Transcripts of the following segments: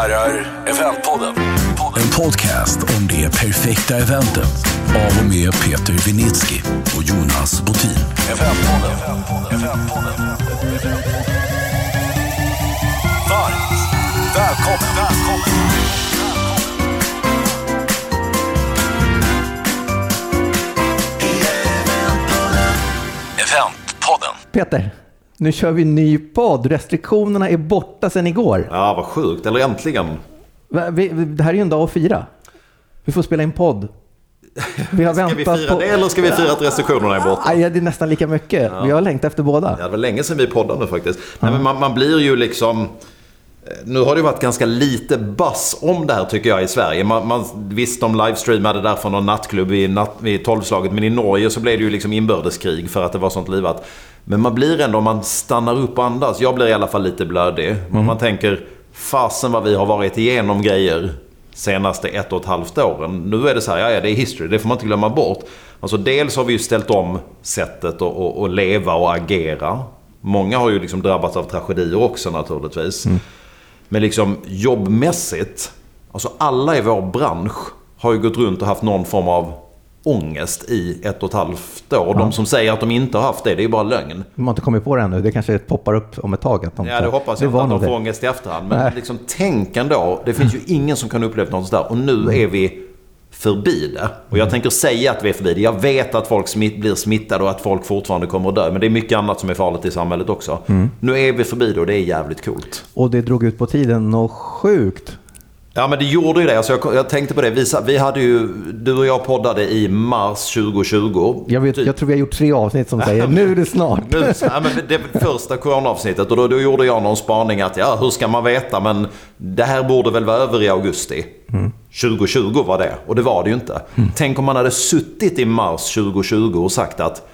herrar, Eventpodden. En podcast om det perfekta eventet av och med Peter Vinitsky och Jonas Botin. Eventpodden. Eventpodden. Varmt välkommen. välkommen. Eventpodden. Peter, nu kör vi ny podd. Restriktionerna är borta sedan igår. Ja, vad sjukt. Eller äntligen. Vi- vi- Det här är ju en dag att fira. Vi får spela in podd. Vi har Ska vi väntat fira på... det eller ska vi fira att restriktionerna är borta? Aj, det är nästan lika mycket. Vi har längtat efter båda. Ja, det var länge sedan vi poddade nu faktiskt. Nej, men man, man blir ju liksom... eh, Nu har det varit ganska lite buzz om det här tycker jag i Sverige. Man, man, visst, de livestreamade där från någon nattklubb vid, natt, vid tolvslaget. Men i Norge så blev det ju liksom inbördeskrig för att det var sånt livat. Men man blir ändå, om man stannar upp och andas. Jag blir i alla fall lite blödig. Men man tänker, fasen vad vi har varit igenom grejer senaste ett och ett halvt åren. Nu är det så här, ja, ja det är history, det får man inte glömma bort. Alltså dels har vi ju ställt om sättet att, att, att leva och agera. Många har ju liksom drabbats av tragedier också naturligtvis. Men liksom jobbmässigt, alltså alla i vår bransch har ju gått runt och haft någon form av ångest i ett och ett halvt år. De som säger att de inte har haft det, det är bara lögn. De har inte kommit på det ännu. Det kanske poppar upp om ett tag. Att de, Ja, det hoppas det jag var inte att de får det. ångest i efterhand. Men Nej. liksom, tänk ändå, det finns ju ingen som kan uppleva något sådär. Och nu är vi förbi det. Och jag tänker säga att vi är förbi det. Jag vet att folk smitt, blir smittade och att folk fortfarande kommer att dö. Men det är mycket annat som är farligt i samhället också. Nu är vi förbi det och det är jävligt coolt. Och det drog ut på tiden och sjukt. Ja men det gjorde ju det. Alltså jag, jag tänkte på det. Vi, sa- vi hade ju, du och jag poddade i mars 2020. Jag, vet, Typ. jag tror vi har gjort tre avsnitt som säger nu är det snart. Nu, ja, men det första coronavsnittet och då, då gjorde jag någon spaning att ja, hur ska man veta men det här borde väl vara över i augusti. 2020 var det och det var det ju inte. Tänk om man hade suttit i mars 2020 och sagt att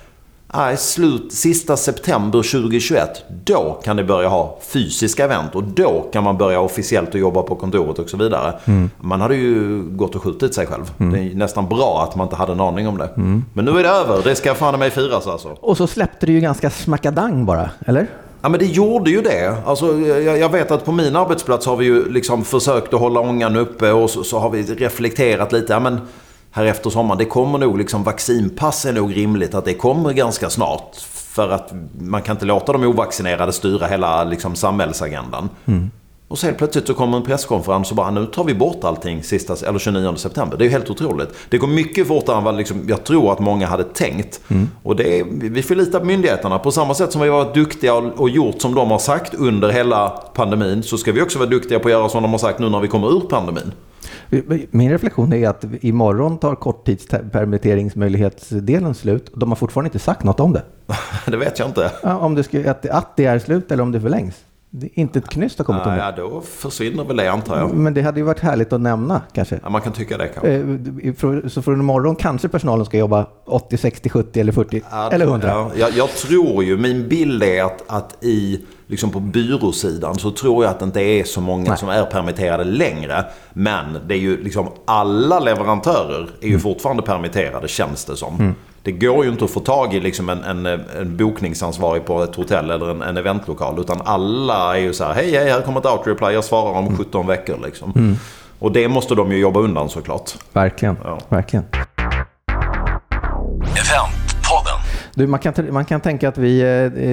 Nej, slut, sista september 2021, då kan ni börja ha fysiska event och då kan man börja officiellt att jobba på kontoret och så vidare. Man hade ju gått och skjutit sig själv. Det är nästan bra att man inte hade en aning om det. Men nu är det över, det ska fan mig firas alltså. Och så släppte det ju ganska smackadang bara, eller? Ja men det gjorde ju det. Alltså, jag, jag vet att på min arbetsplats har vi ju liksom försökt att hålla ångan uppe och så, så har vi reflekterat lite. Ja, men här efter sommaren, det kommer nog liksom vaccinpass är nog rimligt att det kommer ganska snart. För att man kan inte låta de ovaccinerade styra hela liksom, samhällsagendan. Mm. Och sen plötsligt så kommer en presskonferens och bara nu tar vi bort allting sista, eller 29 september. Det är ju helt otroligt. Det går mycket fortare än vad liksom, jag tror att många hade tänkt. Och det är, vi får lita på myndigheterna. På samma sätt som vi har varit duktiga och, gjort som de har sagt under hela pandemin så ska vi också vara duktiga på att göra som de har sagt nu när vi kommer ur pandemin. Min reflektion är att imorgon tar korttidspermitteringsmöjlighetsdelen slut. De har fortfarande inte sagt något om det. det vet jag inte. Ja, Om det att, att det är slut eller om det förlängs. Inte ett knyst har kommit om det. ja, då försvinner väl det antar jag. Men det hade ju varit härligt att nämna kanske. Ja, man kan tycka det kanske. Eh, Så från imorgon kanske personalen ska jobba 80, 60, 70 eller 40 Ja, eller 100. Ja, jag, jag tror ju, min bild är att, att i, liksom på byråsidan så tror jag att det inte är så många Nej. som är permitterade längre. Men det är ju liksom alla leverantörer är ju Mm. fortfarande permitterade känns det som. Det går ju inte att få tag i liksom en, en, en bokningsansvarig på ett hotell eller en, en eventlokal. Utan alla är ju så här, hej hej här kommer ett outreply, jag svarar om Mm. 17 veckor liksom. Och det måste de ju jobba undan såklart. Verkligen. Ja. Verkligen. Du, man, kan, man kan tänka att vi,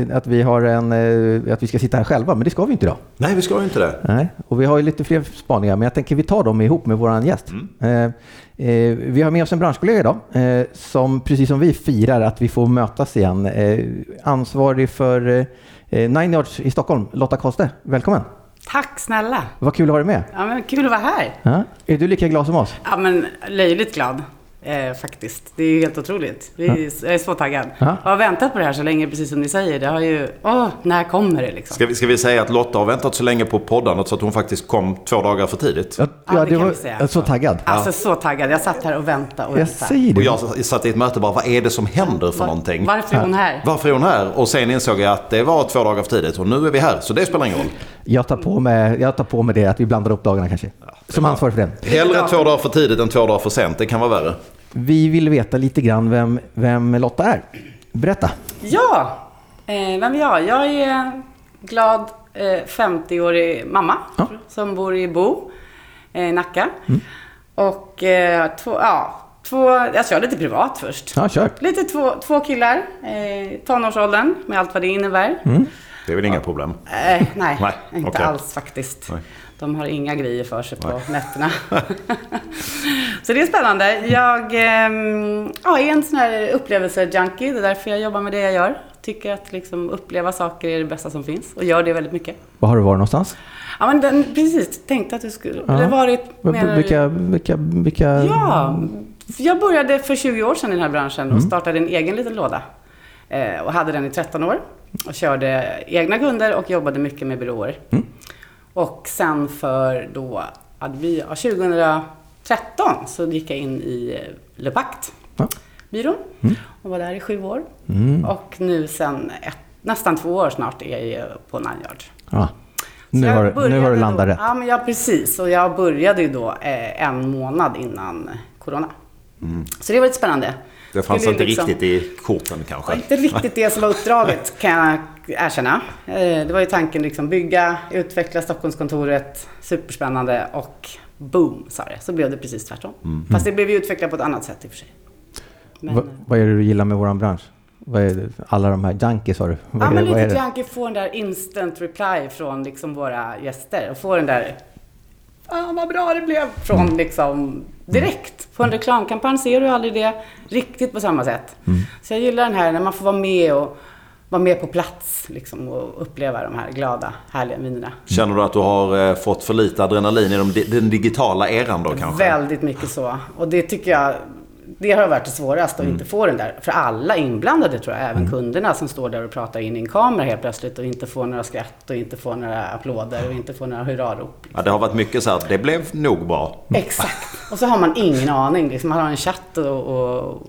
eh, att vi har en, eh, att vi ska sitta här själva, men det ska vi inte idag. Nej, vi ska ju inte det. Nej, och vi har ju lite fler spaningar, men jag tänker vi tar dem ihop med vår gäst. Eh, eh, vi har med oss en branschkollega idag eh, som precis som vi firar att vi får mötas igen. Eh, ansvarig för Nine Yards i Stockholm, Lotta Koste. Välkommen! Tack snälla. Vad kul att ha dig med. Ja, men kul att vara här. Ja. Är du lika glad som oss? Ja, men löjligt glad. Eh, faktiskt. Det är ju helt otroligt. Vi, Jag är så taggad. Ja. Jag har väntat på det här så länge, precis som ni säger. Det har ju... Åh, när kommer det liksom? Ska vi, ska vi säga att Lotta har väntat så länge på poddandet så att hon faktiskt kom två dagar för tidigt? Ja, Ja, det kan var, vi säga. jag är så taggad. Alltså så taggad. Jag satt här och väntade och Jag väntade. säger Och det. jag satt i ett möte bara, vad är det som händer för Var- någonting? Varför är hon här? Varför är hon här? Och sen insåg jag att det var två dagar för tidigt och nu är vi här, så det spelar ingen roll. Jag tar, på mig, jag tar på mig det, att vi blandar upp dagarna kanske. Som ansvarig för den. Hellre två dagar för tidigt än två dagar för sent, det kan vara värre. Vi vill veta lite grann vem, vem Lotta är. Berätta. Ja! Eh, vem är jag? Jag är glad eh, 50-årig mamma Ja. som bor i Bo, eh, Nacka. Mm. Och eh, två, ja, två, jag kör lite privat först. Ja, kör. Lite två, två killar, eh, tonårsåldern med allt vad det innebär. Mm. Det är väl inga problem? Eh, nej, Nej, inte okej. alls faktiskt. Nej. De har inga grejer för sig på nätterna. så det är spännande. Jag ehm, ja, är en sån här upplevelse-junkie. Det är därför jag jobbar med det jag gör. Tycker att liksom uppleva saker är det bästa som finns. Och gör det väldigt mycket. Var har du varit någonstans? Ja, men den, precis. Tänkte att du skulle... Ja. Det varit... menar Vilka, vilka, vilka... Ja, jag började för 20 år sedan i den här branschen Mm. och startade en egen liten låda. Eh, och hade den i 13 år. Och körde egna kunder och jobbade mycket med byråer. Mm. Och sen för då, hade vi, ja, 2013 så gick jag in i eh, Le Pacte, Ja. byrån. Och var där i sju år. Mm. Och nu sen ett, nästan två år snart är jag på Nine Yard. Ja. Nu har, du- nu har du landat då, rätt. Ja, men ja, precis. Och jag började ju då eh, en månad innan Corona. Så det var lite spännande. Det fanns inte liksom- riktigt i korten kanske? inte riktigt det som var uppdraget kan jag erkänna. Eh, Det var ju tanken liksom bygga, utveckla Stockholmskontoret, superspännande och boom sa det. Så blev det precis tvärtom. Mm. Fast det blev ju utvecklat på ett annat sätt i och för sig. Men, Va, eh, vad är det du gillar med våran bransch? Vad är det? Alla de här junkies har du? Ja, men lite? Janky får den där instant reply från liksom våra gäster. Och får den där ah, vad bra det blev från Mm. liksom direkt. På en reklamkampanj ser du aldrig det riktigt på samma sätt. Mm. Så jag gillar den här när man får vara med och vara med på plats liksom, och uppleva de här glada, härliga minerna. Känner du att du har eh, fått för lite adrenalin i de, den digitala eran då kanske? Väldigt mycket så. Och det tycker jag, det har varit det svåraste att inte få den där. För alla inblandade tror jag, även kunderna som står där och pratar in i en kamera helt plötsligt och inte får några skratt och inte får några applåder och inte får några hurrarop. Ja, det har varit mycket så här, det blev nog bra. Exakt. Och så har man ingen aning. Liksom, man har en chatt och, och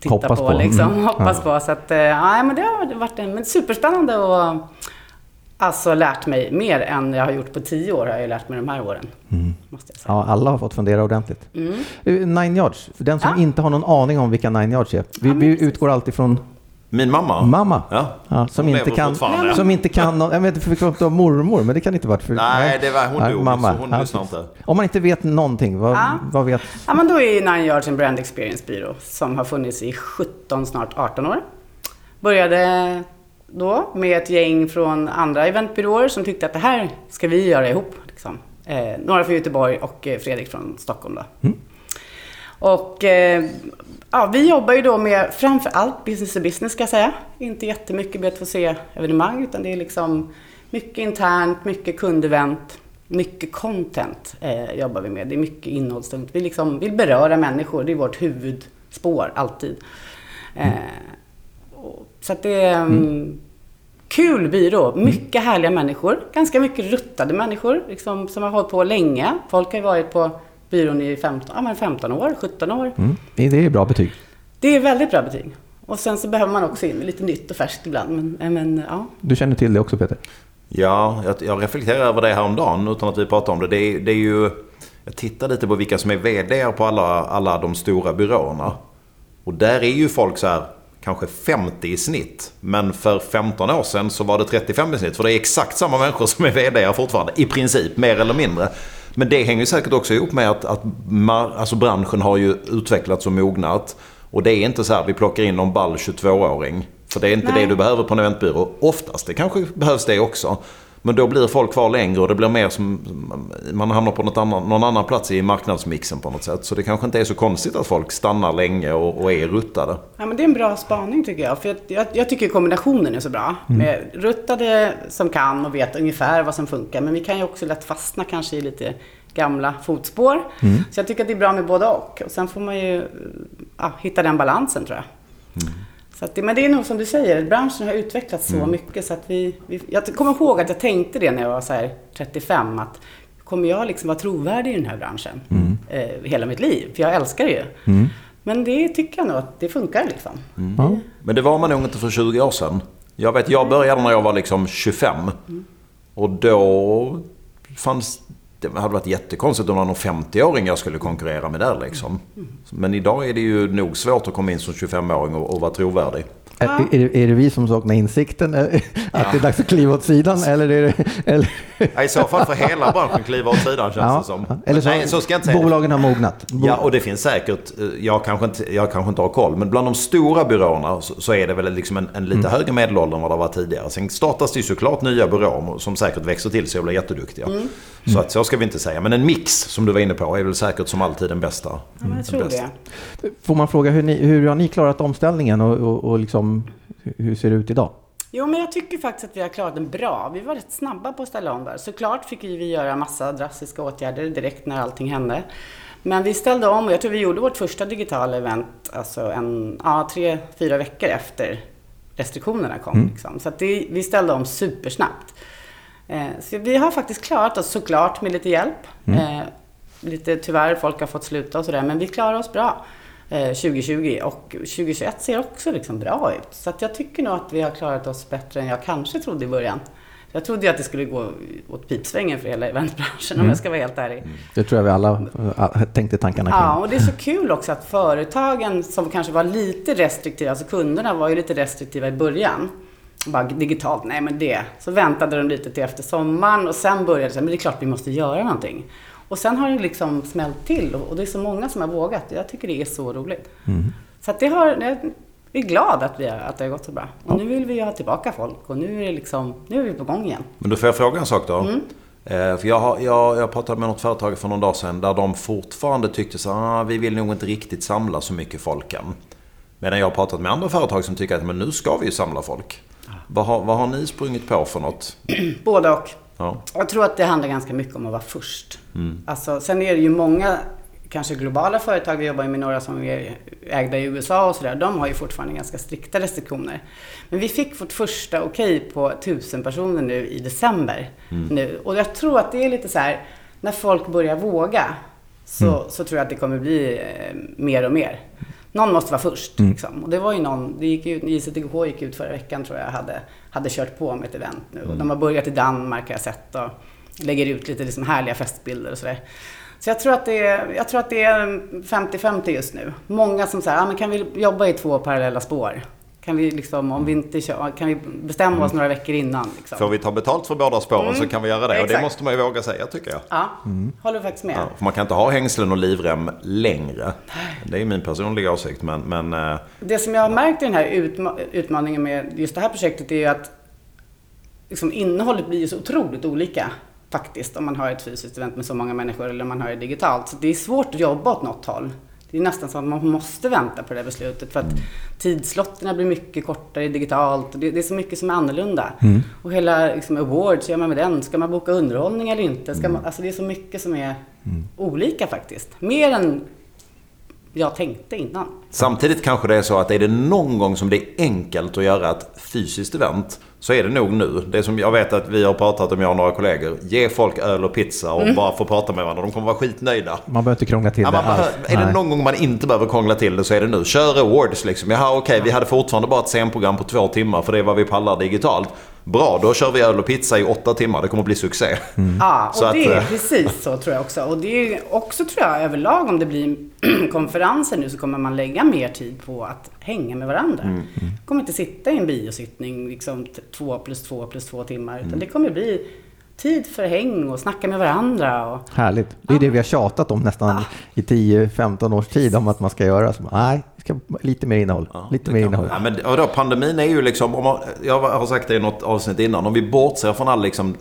titta Hoppas på. på. Liksom, Mm. Hoppas på. Så att, eh, ja, men det har varit en, men superspännande och alltså lärt mig mer än jag har gjort på tio år. Har jag lärt mig de här åren. Måste jag säga. Ja, alla har fått fundera ordentligt. Mm. Eh, Nine yards, för den som Ja. inte har någon aning om vilka nine yards är. Vi, men vi utgår alltid från Min mamma? mamma. Ja. Ja, som, inte kan, fortfarande. som inte kan, någon- jag vet inte, för var mormor, men det kan inte vara för... Nej, det var, hon Nej, dog mamma. så hon Ja, lyssnar inte. Om man inte vet någonting, vad, Ja. vad vet... Ja, men då är Nine Yards en brand experience byrå som har funnits i 17, snart 18 år. Började då med ett gäng från andra eventbyråer som tyckte att det här ska vi göra ihop. Liksom. Eh, några från Göteborg och eh, Fredrik från Stockholm. Då. Och eh, ja, vi jobbar ju då med framför allt business to business ska jag säga. Inte jättemycket B2C-evenemang utan det är liksom mycket internt, mycket kundevent, mycket content eh, jobbar vi med. Det är mycket innehållstungt. Vi liksom vill beröra människor, det är vårt huvudspår alltid. Eh, och, så att det är mm. kul byrå, mycket härliga människor, ganska mycket ruttade människor liksom, som har hållit på länge. Folk har ju varit på byrån i 15, ja, men 15 år, 17 år. Mm. Det är bra betyg. Det är väldigt bra betyg. Och sen så behöver man också in lite nytt och färskt ibland. Men, eh, men ja. Du känner till det också Peter? Ja, jag, jag reflekterar över det här om dagen utan att vi pratar om det. Det är, det är ju... Jag tittar lite på vilka som är VD på alla, alla de stora byråerna. Och där är ju folk så här kanske 50 i snitt. Men för 15 år sedan så var det 35 i snitt. För det är exakt samma människor som är VD fortfarande. I princip, mer eller mindre. Men det hänger ju säkert också ihop med att, att alltså branschen har ju utvecklats och mognat. Och det är inte så här vi plockar in någon ball 22-åring. För det är inte Nej. det du behöver på en eventbyrå. Oftast, det kanske behövs det också. Men då blir folk kvar längre och det blir mer som... Man hamnar på något annan, någon annan plats i marknadsmixen på något sätt. Så det kanske inte är så konstigt att folk stannar länge och, och är ruttade. Ja, men det är en bra spaning tycker jag. För jag, jag, jag tycker kombinationen är så bra. Med ruttade som kan och vet ungefär vad som funkar. Men vi kan ju också lätt fastna kanske i lite gamla fotspår. Så jag tycker att det är bra med både och. Och sen får man ju ja, hitta den balansen tror jag. Så att det, men det är nog som du säger, branschen har utvecklats så mycket så att vi, vi... Jag kommer ihåg att jag tänkte det när jag var så här 35 att kommer jag liksom vara trovärdig i den här branschen eh, hela mitt liv? För jag älskar det ju. Men det tycker jag nog att det funkar liksom. Ja. Men det var man nog inte för 20 år sedan. Jag vet, jag började när jag var liksom 25. Och då fanns... Det hade varit jättekonstigt om det var någon 50-åring jag skulle konkurrera med där liksom. Men idag är det ju nog svårt att komma in som 25-åring och, och vara trovärdig. Är, är, det, är det vi som saknar insikten? Att det är dags att kliva åt sidan? Eller är det, eller? Ja, I så fall för hela branschen kliva åt sidan känns Ja, det som. Eller så, Nej, så ska jag inte säga. bolagen har mognat. Ja, och det finns säkert, eh, jag kanske inte, jag kanske inte har koll, men bland de stora byråerna så, så är det väl liksom en, en lite Mm. högre medelålder än vad det var tidigare. Sen startas det ju såklart nya byråer som säkert växer till sig och blir jätteduktiga. Mm. Så att så ska vi inte säga. Men en mix, som du var inne på, är väl säkert som alltid den bästa. Ja, jag den tror bästa. det. Får man fråga hur, ni, hur har ni klarat omställningen och, och, och liksom, hur ser det ut idag? Jo, men jag tycker faktiskt att vi har klarat den bra. Vi var rätt snabba på att ställa om där. Såklart fick vi göra massa drastiska åtgärder direkt när allting hände. Men vi ställde om och jag tror vi gjorde vårt första digitala event alltså en, ja, tre, fyra veckor efter restriktionerna kom. Liksom. Så det, vi ställde om supersnabbt. Eh, så vi har faktiskt klarat oss såklart med lite hjälp. Eh, lite tyvärr, folk har fått sluta och sådär, men vi klarar oss bra. Eh, 2020 och 2021 ser också liksom bra ut. Så jag tycker nog att vi har klarat oss bättre än jag kanske trodde i början. Jag trodde ju att det skulle gå åt pipsvängen för hela eventbranschen om jag ska vara helt ärlig. Det tror jag vi alla äh, tänkte tankarna kring. Ja, och det är så kul också att företagen som kanske var lite restriktiva, alltså kunderna var ju lite restriktiva i början. Bara digitalt, nej men det. Så väntade de lite till efter sommaren och sen började det men det är klart vi måste göra någonting. Och sen har det liksom smält till och och det är så många som har vågat. Jag tycker det är så roligt. Så att det har, jag är glad att, vi har, att det har gått så bra. Och nu vill vi ju ha tillbaka folk och nu är, det liksom, nu är vi på gång igen. Men då får jag fråga en sak då. Mm. Eh, för jag, har, jag, jag pratade med något företag för någon dag sedan där de fortfarande tyckte så ah, vi vill nog inte riktigt samla så mycket folk än. Medan jag har pratat med andra företag som tycker att men nu ska vi ju samla folk. Vad har, vad har ni sprungit på för något? Både och. Ja. Jag tror att det handlar ganska mycket om att vara först. Alltså, sen är det ju många, kanske globala företag, vi jobbar ju med några som är ägda i USA och sådär, de har ju fortfarande ganska strikta restriktioner. Men vi fick vårt första okej på tusen personer nu i december. Nu. Och jag tror att det är lite så här, när folk börjar våga, så, så tror jag att det kommer bli eh, mer och mer. Någon måste vara först. Liksom. Och det var ju någon, det gick ut, JCTH gick ut förra veckan tror jag, hade, hade kört på med ett event nu. Och de har börjat i Danmark har jag sett och lägger ut lite liksom härliga festbilder och sådär. Så jag tror att det är, jag tror att det är 50-50 just nu. Många som säger, ah, men kan vi jobba i två parallella spår? Kan vi liksom, om vi inte kör, kan vi bestämma oss några veckor innan? Liksom? Får vi ta betalt för båda spåren så kan vi göra det. Och det Mm. Exakt. måste man ju våga säga tycker jag. Ja, håller faktiskt med. Ja, för man kan inte ha hängslen och livrem längre. Det är min personliga åsikt. Men, men eh, Det som jag har märkt i den här utma- utmaningen med just det här projektet är ju att liksom innehållet blir ju så otroligt olika faktiskt om man har ett fysiskt event med så många människor eller om man har det digitalt. Så det är svårt att jobba åt något håll. Det är nästan så att man måste vänta på det här beslutet för att tidslotterna blir mycket kortare digitalt. Och det, det är så mycket som är annorlunda. Och hela liksom, awards, hur gör man med den? Ska man boka underhållning eller inte? Ska man, alltså det är så mycket som är olika faktiskt. Mer än jag tänkte innan. samtidigt kanske det är så att är det någon gång som det är enkelt att göra ett fysiskt event så är det nog nu. Det som jag vet att vi har pratat om, jag och några kollegor. Ge folk öl och pizza och bara få prata med varandra. De kommer vara skitnöjda. Man behöver inte krångla till Ja, det alls. är det Nej. någon gång man inte behöver krångla till det så är det nu. Kör awards liksom. Jaha okej, vi hade fortfarande bara ett scenprogram på två timmar för det är vad vi pallar digitalt. Bra, då kör vi öl och pizza i åtta timmar. Det kommer bli succé. Ja, och Så det att, är eh, precis så tror jag också. Och det är också tror jag överlag om det blir konferenser nu så kommer man lägga mer tid på att hänga med varandra. Mm, kommer inte sitta i en biosittning liksom två plus två plus två timmar. Mm. Utan det kommer bli tid för häng och snacka med varandra. Och, Härligt. Det är det vi har tjatat om nästan i 10-15 års tid om att man ska göra. Så, nej, vi ska lite mer innehåll. lite mer innehåll. Ja, men, då, pandemin är ju liksom, om man, jag har sagt det i något avsnitt innan, om vi bortser från all liksom,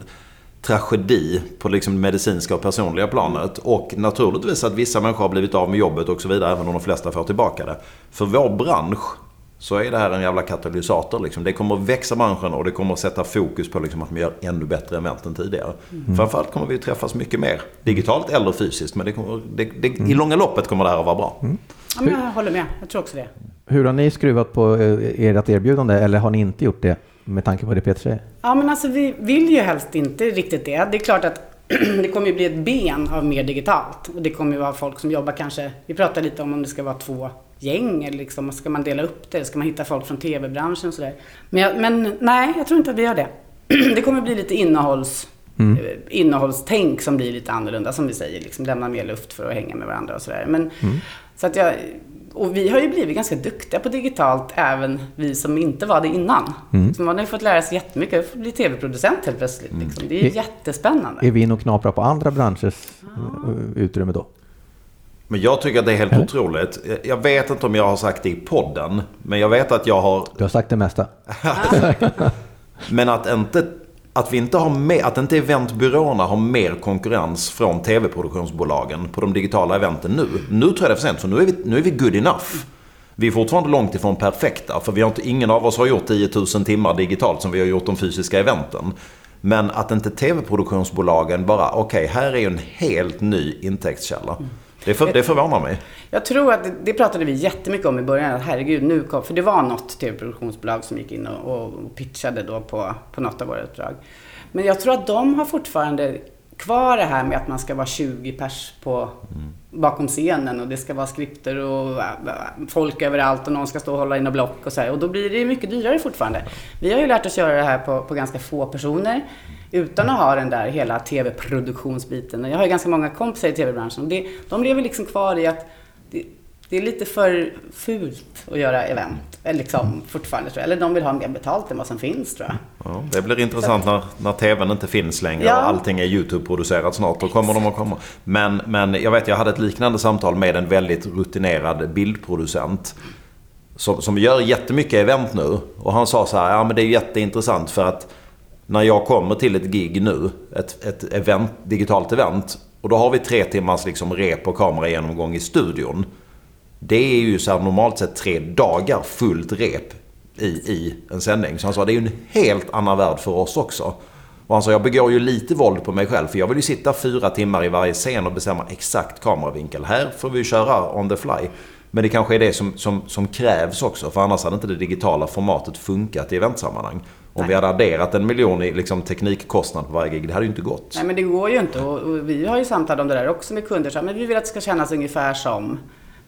tragedi på liksom medicinska och personliga planet och naturligtvis att vissa människor har blivit av med jobbet och så vidare, även om de flesta får tillbaka det. För vår bransch så är det här en jävla katalysator. Liksom. Det kommer att växa branschen och det kommer att sätta fokus på liksom, att man gör ännu bättre event än tidigare. Framförallt kommer vi att träffas mycket mer. Digitalt eller fysiskt. Men det kommer, det, det, i långa loppet kommer det här att vara bra. ja, men jag håller med, jag tror också det. Hur har ni skruvat på eh, ert erbjudande eller har ni inte gjort det med tanke på det Peter säger? Ja, men alltså vi vill ju helst inte riktigt det. Det är klart att det kommer ju bli ett ben av mer digitalt. Och det kommer ju vara folk som jobbar kanske, vi pratar lite om om det ska vara två gäng eller liksom, ska man dela upp det? Ska man hitta folk från tv-branschen och sådär? Men, jag, men nej, jag tror inte att vi gör det. Det kommer bli lite innehålls, eh, innehållstänk som blir lite annorlunda, som vi säger. Liksom lämna mer luft för att hänga med varandra och sådär. Men, så att jag, och vi har ju blivit ganska duktiga på digitalt, även vi som inte var det innan. Mm. Så man har ju fått lära sig jättemycket, bli tv-producent helt plötsligt. Mm. Liksom. Det är ju jättespännande. Är vi inne och knaprar på andra branschers ah. utrymme då? Men jag tycker att det är helt Eller? otroligt. Jag vet inte om jag har sagt det i podden, men jag vet att jag har... Du har sagt det mesta. men att inte att, vi inte har mer, att inte eventbyråerna har mer konkurrens från tv-produktionsbolagen på de digitala eventen nu. Nu tror jag det är för sent, för nu är vi, nu är vi good enough. Vi är fortfarande långt ifrån perfekta, för vi har inte, ingen av oss har gjort 10 000 timmar digitalt som vi har gjort de fysiska eventen. Men att inte tv-produktionsbolagen bara, okej, okay, här är ju en helt ny intäktskälla. Det, för, det förvånar mig. Jag tror att det, det, pratade vi jättemycket om i början. Att herregud, nu kom, för det var något tv-produktionsbolag som gick in och, och pitchade då på, på något av våra uppdrag. Men jag tror att de har fortfarande kvar det här med att man ska vara 20 pers på, mm. bakom scenen och det ska vara skripter och äh, folk överallt och någon ska stå och hålla in och block och så här. Och då blir det mycket dyrare fortfarande. Vi har ju lärt oss göra det här på, på ganska få personer utan att ha den där hela tv-produktionsbiten. Jag har ju ganska många kompisar i tv-branschen och det, de lever liksom kvar i att det, det är lite för fult att göra event. Liksom, fortfarande tror jag. Eller de vill ha mer betalt än vad som finns tror jag. Ja, det blir intressant när, när TVn inte finns längre ja. och allting är YouTube-producerat snart. Då kommer de att komma. Men, men jag vet, jag hade ett liknande samtal med en väldigt rutinerad bildproducent. Som, som gör jättemycket event nu. Och han sa så här, ja men det är jätteintressant för att när jag kommer till ett gig nu, ett, ett event, digitalt event. Och då har vi tre timmars liksom rep och kameragenomgång i studion. Det är ju så här normalt sett tre dagar fullt rep i, i en sändning. Så han sa det är ju en helt annan värld för oss också. Och han sa jag begår ju lite våld på mig själv för jag vill ju sitta fyra timmar i varje scen och bestämma exakt kameravinkel. Här får vi köra on the fly. Men det kanske är det som, som, som krävs också för annars hade inte det digitala formatet funkat i eventsammanhang. Om Nej. vi hade adderat en miljon i liksom, teknikkostnad på varje gig, det hade ju inte gått. Nej men det går ju inte och, och vi har ju samtal om det där också med kunder. Så, men vi vill att det ska kännas ungefär som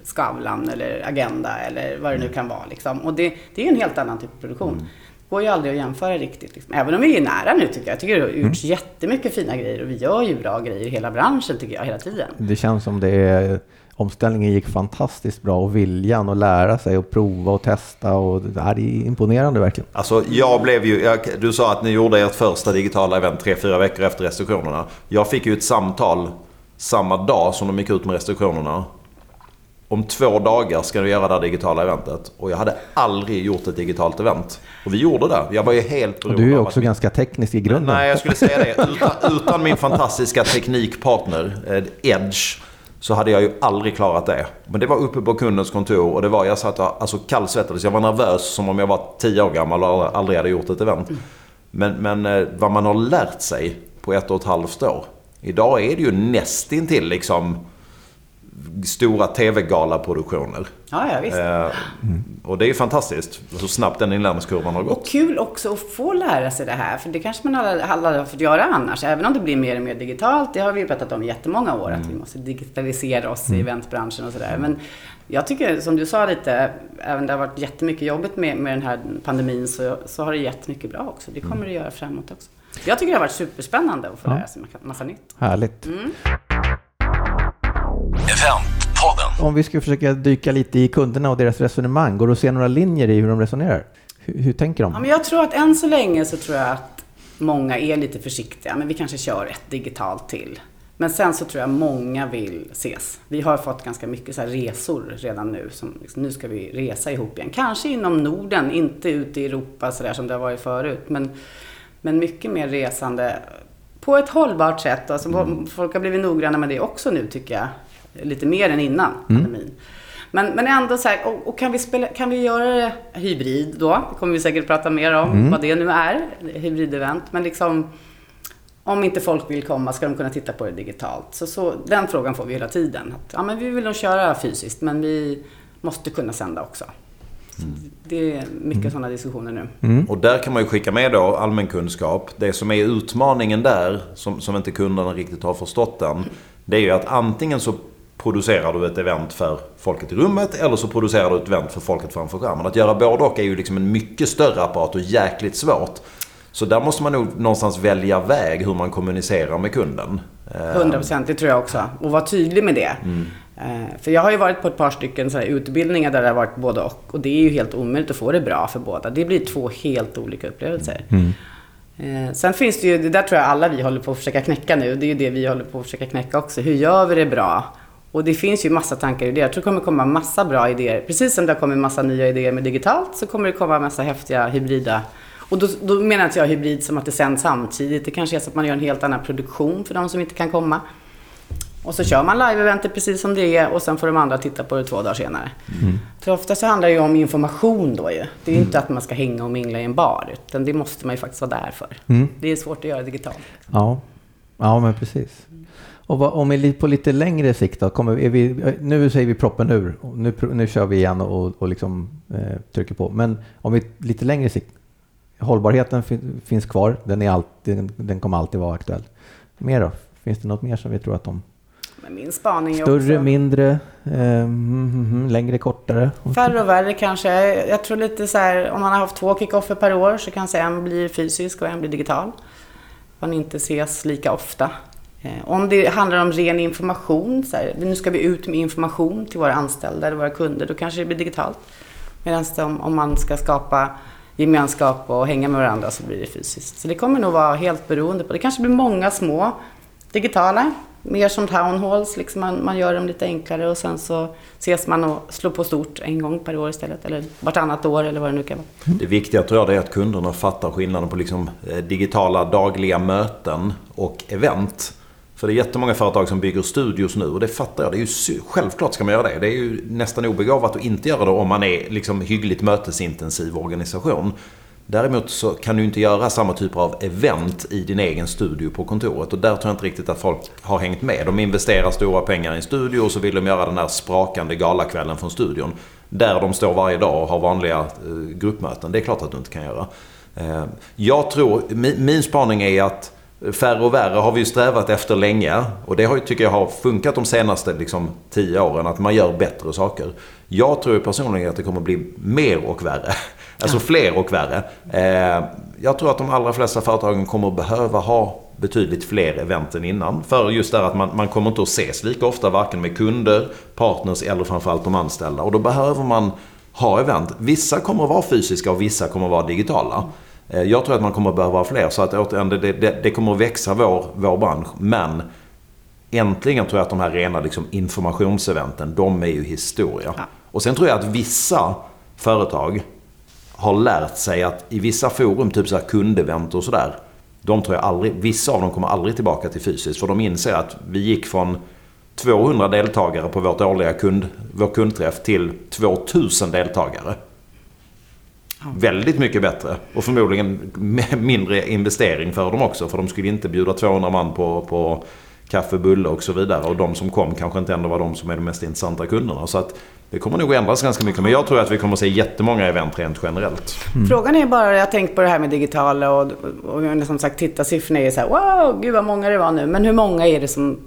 Skavlan eller Agenda eller vad det nu mm. kan vara. Liksom. Och det, det är ju en helt annan typ av produktion. Mm. Det går ju aldrig att jämföra riktigt. Liksom. Även om vi är nära nu tycker jag. Jag tycker det har gjorts mm. jättemycket fina grejer och vi gör ju bra grejer i hela branschen tycker jag hela tiden. Det känns som det är omställningen gick fantastiskt bra och viljan att lära sig och prova och testa. Och, det är imponerande verkligen. Alltså jag blev ju, jag, du sa att ni gjorde ert första digitala event tre, fyra veckor efter restriktionerna. Jag fick ju ett samtal samma dag som de gick ut med restriktionerna. Om två dagar ska du göra det här digitala eventet. Och jag hade aldrig gjort ett digitalt event. Och vi gjorde det. Jag var ju helt Och du är ju också ganska teknisk i grunden. Nej, jag skulle säga det. Utan, utan min fantastiska teknikpartner eh, Edge så hade jag ju aldrig klarat det. Men det var uppe på kundens kontor och det var, jag satt alltså kallsvettades. Jag var nervös som om jag var tio år gammal och aldrig hade gjort ett event. Men, men eh, vad man har lärt sig på ett och ett halvt år. Idag är det ju nästintill liksom stora tv-galaproduktioner. Ja, ja, visst. Eh, och det är fantastiskt så snabbt den inlärningskurvan har gått. Och kul också att få lära sig det här, för det kanske man aldrig har fått göra annars. Även om det blir mer och mer digitalt, det har vi ju pratat om i jättemånga år, mm. att vi måste digitalisera oss mm. i eventbranschen och sådär. Men jag tycker, som du sa lite, även det har varit jättemycket jobbigt med, med den här pandemin, så, så har det gett mycket bra också. Det kommer mm. det göra framåt också. Jag tycker det har varit superspännande att få lära sig massa nytt. Härligt. Eventpodden. Om vi ska försöka dyka lite i kunderna och deras resonemang, går det att se några linjer i hur de resonerar? Hur, hur tänker de? Ja, men jag tror att än så länge så tror jag att många är lite försiktiga, men vi kanske kör ett digitalt till. Men sen så tror jag många vill ses. Vi har fått ganska mycket så resor redan nu. Som, liksom, nu ska vi resa ihop igen. Kanske inom Norden, inte ute i Europa så där som det har varit förut. Men, men mycket mer resande på ett hållbart sätt. Alltså, mm. Folk har blivit noggranna med det också nu tycker jag lite mer än innan mm. pandemin. Men, men ändå så här, och, och, kan, vi spela, kan vi göra det hybrid då? Det kommer vi säkert prata mer om, mm. vad det nu är, hybridevent. Men liksom, om inte folk vill komma ska de kunna titta på det digitalt. Så, så den frågan får vi hela tiden. Att, ja, men vi vill nog köra fysiskt, men vi måste kunna sända också. Mm. Det är mycket mm. sådana diskussioner nu. Mm. Och där kan man ju skicka med då allmänkunskap. Det som är utmaningen där, som, som inte kunderna riktigt har förstått än, det är ju att antingen så producerar du ett event för folket i rummet eller så producerar du ett event för folket framför skärmen. Att göra både och är ju liksom en mycket större apparat och jäkligt svårt. Så där måste man nog någonstans välja väg hur man kommunicerar med kunden. 100% det tror jag också. Och vara tydlig med det. Mm. Eh, för jag har ju varit på ett par stycken så utbildningar där det har varit både och. Och det är ju helt omöjligt att få det bra för båda. Det blir två helt olika upplevelser. Mm. Eh, sen finns det ju, det där tror jag alla vi håller på att försöka knäcka nu. Det är ju det vi håller på att försöka knäcka också. Hur gör vi det bra? Och det finns ju massa tankar och idéer. Jag tror det kommer komma massa bra idéer. Precis som det har kommit massa nya idéer med digitalt så kommer det komma massa häftiga hybrida. Och då, då menar inte jag hybrid som att det sänds samtidigt. Det kanske är så att man gör en helt annan produktion för de som inte kan komma. Och så kör man live-eventet precis som det är och sen får de andra titta på det två dagar senare. Mm. För ofta så handlar det ju om information då ju. Det är ju inte att man ska hänga och mingla i en bar. Utan det måste man ju faktiskt vara där för. Mm. Det är svårt att göra digitalt. Ja, ja men precis. Och om vi på lite längre sikt då, kommer, vi, nu säger vi proppen ur, nu, nu kör vi igen och, och liksom, eh, trycker på. Men om vi lite längre sikt, hållbarheten fin, finns kvar, den, är alltid, den kommer alltid vara aktuell. Mer då? Finns det något mer som vi tror att de min spaning är Större, också... mindre, eh, mm, mm, längre, kortare? Färre och värre kanske. Jag tror lite så här, om man har haft två kickoffer per år så kanske en blir fysisk och en blir digital. Man inte ses lika ofta. Eh, om det handlar om ren information, så här, nu ska vi ut med information till våra anställda eller våra kunder, då kanske det blir digitalt. Medan om, man ska skapa gemenskap och hänga med varandra så blir det fysiskt. Så det kommer nog vara helt beroende på. Det kanske blir många små digitala mer som town halls, liksom man, man gör dem lite enklare och sen så ses man och slår på stort en gång per år istället. Eller vartannat år eller vad det nu kan vara. Det viktiga tror jag är att kunderna fattar skillnaden på liksom eh, digitala dagliga möten och event. För det är jättemånga företag som bygger studios nu och det fattar jag. Det är ju, självklart ska man göra det. Det är ju nästan obegåvat att inte göra det om man är liksom hyggligt mötesintensiv organisation. Däremot så kan du inte göra samma typer av event i din egen studio på kontoret. Och där tror jag inte riktigt att folk har hängt med. De investerar stora pengar i en studio och så vill de göra den där sprakande galakvällen från studion. Där de står varje dag och har vanliga eh, gruppmöten. Det är klart att du inte kan göra. Eh, jag tror, min spaning är att Färre och värre har vi ju strävat efter länge och det har tycker jag har funkat de senaste liksom, tio åren att man gör bättre saker. Jag tror personligen att det kommer bli mer och värre. Alltså ja. fler och värre. Eh, jag tror att de allra flesta företagen kommer behöva ha betydligt fler event än innan. För just det att man, man kommer inte att ses lika ofta varken med kunder, partners eller framförallt de anställda. Och då behöver man ha event. Vissa kommer att vara fysiska och vissa kommer att vara digitala. Eh, jag tror att man kommer att behöva fler. Så att återigen, det, det, det kommer att växa vår, vår bransch. Men äntligen tror jag att de här rena liksom, informationseventen, de är ju historia. Ja. Och sen tror jag att vissa företag har lärt sig att i vissa forum, typ så här kundevent och sådär. De tror jag aldrig, vissa av dem kommer aldrig tillbaka till fysiskt. För de inser att vi gick från 200 deltagare på vårt årliga kund, vår kundträff till 2000 deltagare. Väldigt mycket bättre och förmodligen mindre investering för dem också. För de skulle inte bjuda 200 man på, på kaffe, bulle och så vidare. Och de som kom kanske inte ändå var de som är de mest intressanta kunderna. Så att det kommer nog ändras ganska mycket. Men jag tror att vi kommer att se jättemånga event rent generellt. Mm. Frågan är bara, jag har tänkt på det här med digitala och, och som sagt tittarsiffrorna är så här, wow, gud vad många det var nu. Men hur många är det som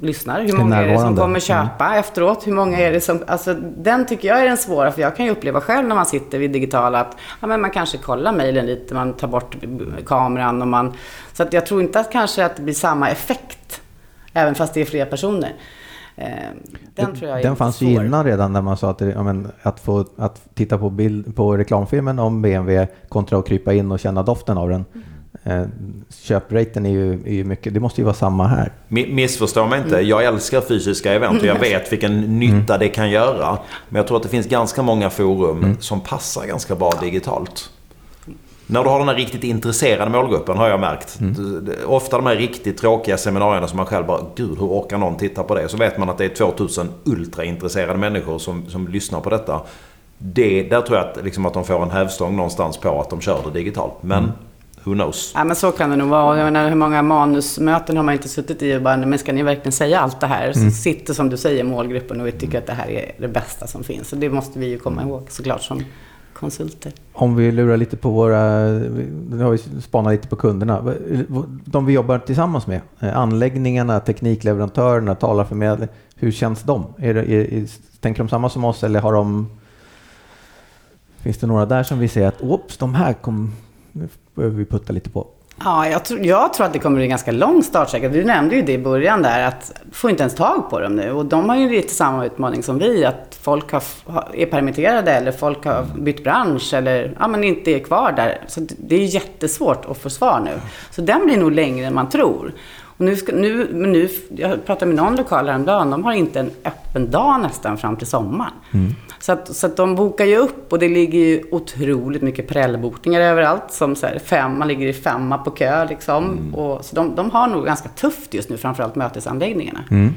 lyssnar? Hur många är det som kommer köpa mm. efteråt? Hur många är det som... Alltså, den tycker jag är den svåra, för jag kan ju uppleva själv när man sitter vid digitala att ja, men man kanske kollar mejlen lite, man tar bort kameran och man... Så att jag tror inte att kanske att det blir samma effekt, även fast det är fler personer. Eh, den tror jag är Den fanns ju innan redan när man sa att, det, men, att, få, att titta på, bild, på reklamfilmen om BMW kontra att krypa in och känna doften av den. Mm. Eh, köpraten är ju, är ju mycket, det måste ju vara samma här. Missförstå mig inte, jag älskar fysiska event och jag vet vilken nytta mm. det kan göra. Men jag tror att det finns ganska många forum mm. som passar ganska bra digitalt. När du har den här riktigt intresserade målgruppen har jag märkt. Mm. Ofta de här riktigt tråkiga seminarierna som man själv bara, gud hur orkar någon titta på det? Så vet man att det är 2000 ultraintresserade människor som, som lyssnar på detta. Det, där tror jag att, liksom, att de får en hävstång någonstans på att de kör det digitalt. Men mm. Who knows? Ja men så kan det nog vara. Jag menar, hur många manusmöten har man inte suttit i och bara, men ska ni verkligen säga allt det här? Mm. Så sitter som du säger målgruppen och vi tycker att det här är det bästa som finns. Och det måste vi ju komma ihåg såklart som konsulter. Om vi lurar lite på våra, nu har vi spanat lite på kunderna, de vi jobbar tillsammans med, anläggningarna, teknikleverantörerna, talarförmedling, hur känns de? Är det, är, tänker de samma som oss eller har de, finns det några där som vi ser att, oops, de här kom, nu behöver vi putta lite på? Ja, jag tror, jag tror att det kommer bli en ganska lång startsträcka. Du nämnde ju det i början där att få inte ens tag på dem nu. Och de har ju lite samma utmaning som vi. Att folk har, är permitterade eller folk har bytt bransch eller ja, men inte är kvar där. Så det är jättesvårt att få svar nu. Så den blir nog längre än man tror. Och nu, ska, nu, men nu, jag pratade med någon lokal häromdagen, de har inte en öppen dag nästan fram till sommaren. Mm. Så, att, så att de bokar ju upp och det ligger ju otroligt mycket prellbokningar överallt. Som så här, fem, man ligger i femma på kö liksom. Mm. Och, så de, de har nog ganska tufft just nu, framförallt mötesanläggningarna. Mm.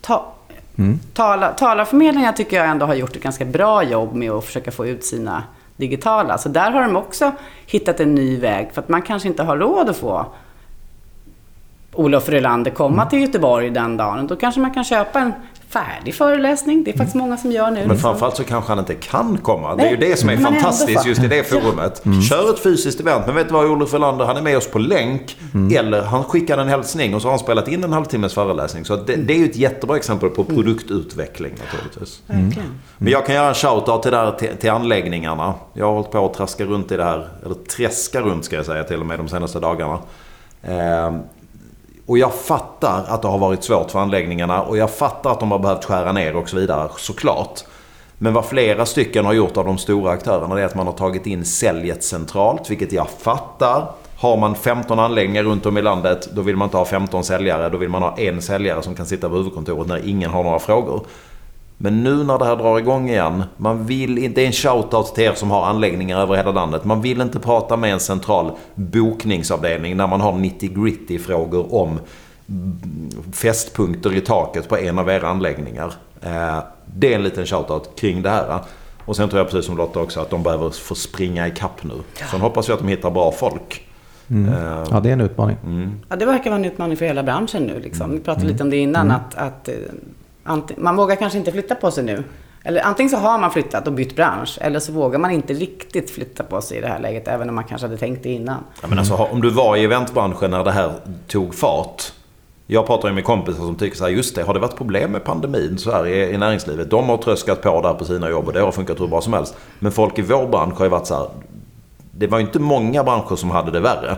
Ta, mm. Tala, talarförmedlingar tycker jag ändå har gjort ett ganska bra jobb med att försöka få ut sina digitala. Så där har de också hittat en ny väg. För att man kanske inte har råd att få Olof Rylander komma till Göteborg den dagen. Då kanske man kan köpa en färdig föreläsning. Det är faktiskt många som gör nu. Men framförallt så kanske han inte kan komma. Nej, det är ju det som är fantastiskt just i det forumet. Mm. Kör ett fysiskt event. Men vet du vad Olof Rylander, han är med oss på länk. Mm. Eller han skickar en hälsning och så har han spelat in en halvtimmes föreläsning. Så det, det är ju ett jättebra exempel på produktutveckling naturligtvis. Mm. Men jag kan göra en shout-out till, där, till, till anläggningarna. Jag har hållit på att traska runt i det här. Eller träska runt ska jag säga till och med de senaste dagarna. Och jag fattar att det har varit svårt för anläggningarna och jag fattar att de har behövt skära ner och så vidare, såklart. Men vad flera stycken har gjort av de stora aktörerna är att man har tagit in säljet centralt, vilket jag fattar. Har man 15 anläggningar runt om i landet, då vill man inte ha 15 säljare. Då vill man ha en säljare som kan sitta på huvudkontoret när ingen har några frågor. Men nu när det här drar igång igen, man vill inte, det är en shoutout till er som har anläggningar över hela landet. Man vill inte prata med en central bokningsavdelning när man har 90 gritty frågor om fästpunkter i taket på en av era anläggningar. Eh, det är en liten shoutout kring det här. Och sen tror jag precis som Lotta också att de behöver få springa i kapp nu. Sen hoppas jag att de hittar bra folk. Mm. Uh, ja, det är en utmaning. Mm. Ja, det verkar vara en utmaning för hela branschen nu. Liksom. Vi pratade mm. lite om det innan. Mm. Att, att man vågar kanske inte flytta på sig nu. Eller antingen så har man flyttat och bytt bransch, eller så vågar man inte riktigt flytta på sig i det här läget, även om man kanske hade tänkt det innan. Ja, men alltså, om du var i eventbranschen när det här tog fart. Jag pratar ju med kompisar som tycker så här, just det, har det varit problem med pandemin så här i, i näringslivet? De har tröskat på där på sina jobb och det har funkat hur bra som helst. Men folk i vår bransch har ju varit så här, det var ju inte många branscher som hade det värre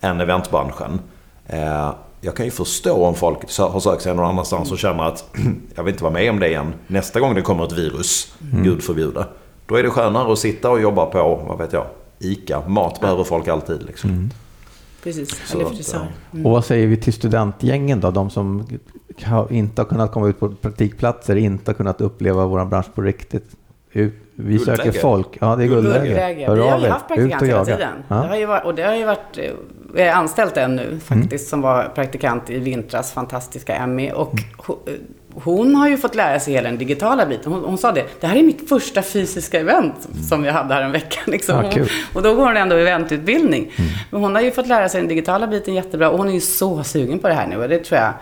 än eventbranschen. Eh, jag kan ju förstå om folk har sökt sig någon annanstans och känner att jag vill inte vara med om det igen. Nästa gång det kommer ett virus, mm. gud förbjude. Då är det skönare att sitta och jobba på, vad vet jag, ICA. Mat behöver folk alltid. Liksom. Mm. Precis, Så frisör. Mm. Och vad säger vi till studentgängen då? De som inte har kunnat komma ut på praktikplatser, inte har kunnat uppleva vår bransch på riktigt. Vi guldläge. söker folk. Ja, det är guldläge. guldläge. Vi har ju haft praktikant hela tiden. Ja. Det har ju varit, och det har ju varit eh, jag är anställt en nu faktiskt, mm. som var praktikant i vintras, fantastiska Emmy. Och mm. hon har ju fått lära sig hela den digitala biten. Hon, hon, sa det, det här är mitt första fysiska event mm. som jag hade här en vecka. Liksom. Ja, hon, och då går hon ändå eventutbildning. Mm. Men hon har ju fått lära sig den digitala biten jättebra och hon är ju så sugen på det här nu. Och det tror jag,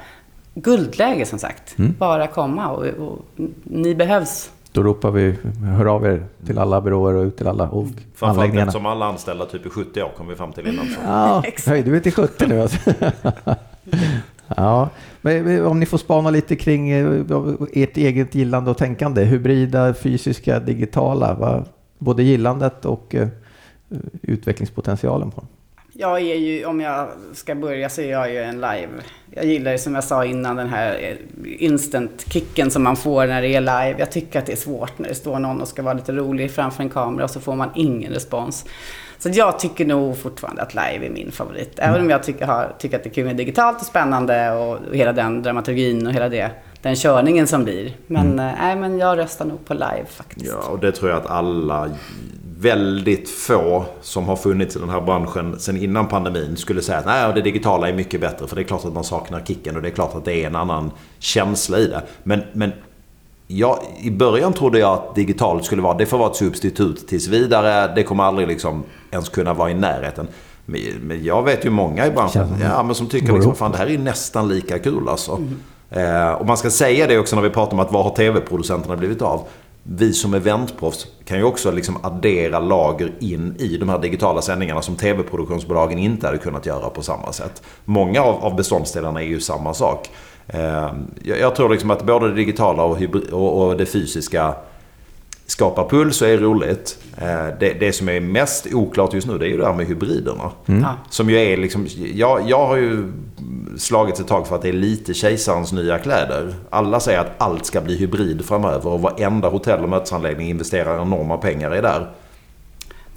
guldläge som sagt. Mm. Bara komma och, och ni behövs. Då ropar vi, hör av er till alla byråer och ut till alla och anläggningarna. som alla anställda typ i 70 år kommer vi fram till innan. Ja, höjde vi till 70 nu alltså. Ja, men om ni får spana lite kring eh, ert eget gillande och tänkande. Hybrida, fysiska, digitala. Va? Både gillandet och uh, utvecklingspotentialen på dem. Jag är ju, om jag ska börja så är jag ju en live. Jag gillar som jag sa innan den här instant-kicken som man får när det är live. Jag tycker att det är svårt när det står någon och ska vara lite rolig framför en kamera och så får man ingen respons. Så jag tycker nog fortfarande att live är min favorit. Även mm. om jag tycker, har, tycker att det är kul med digitalt och spännande och hela den dramaturgin och hela det, den körningen som blir. Men, mm. nej, men jag röstar nog på live faktiskt. Ja, och det tror jag att alla väldigt få som har funnits i den här branschen sen innan pandemin skulle säga att Nej, det digitala är mycket bättre. För det är klart att man saknar kicken och det är klart att det är en annan känsla i det. Men, men ja, i början trodde jag att digitalt skulle vara, det får vara ett substitut tills vidare. Det kommer aldrig liksom ens kunna vara i närheten. Men jag vet ju många i branschen ja, men som tycker liksom, fan det här är nästan lika kul alltså. Mm. Eh, och man ska säga det också när vi pratar om att vad har tv-producenterna blivit av? Vi som eventproffs kan ju också liksom addera lager in i de här digitala sändningarna som tv-produktionsbolagen inte hade kunnat göra på samma sätt. Många av, av beståndsdelarna är ju samma sak. Eh, jag, tror liksom att både det digitala och, och det fysiska skapar puls och är roligt. Eh, det, det som är mest oklart just nu det är ju det här med hybriderna. Ja. Som ju är liksom, jag, jag har ju slagit ett tag för att det är lite kejsarens nya kläder. Alla säger att allt ska bli hybrid framöver och varenda hotell och mötesanläggning investerar enorma pengar i där.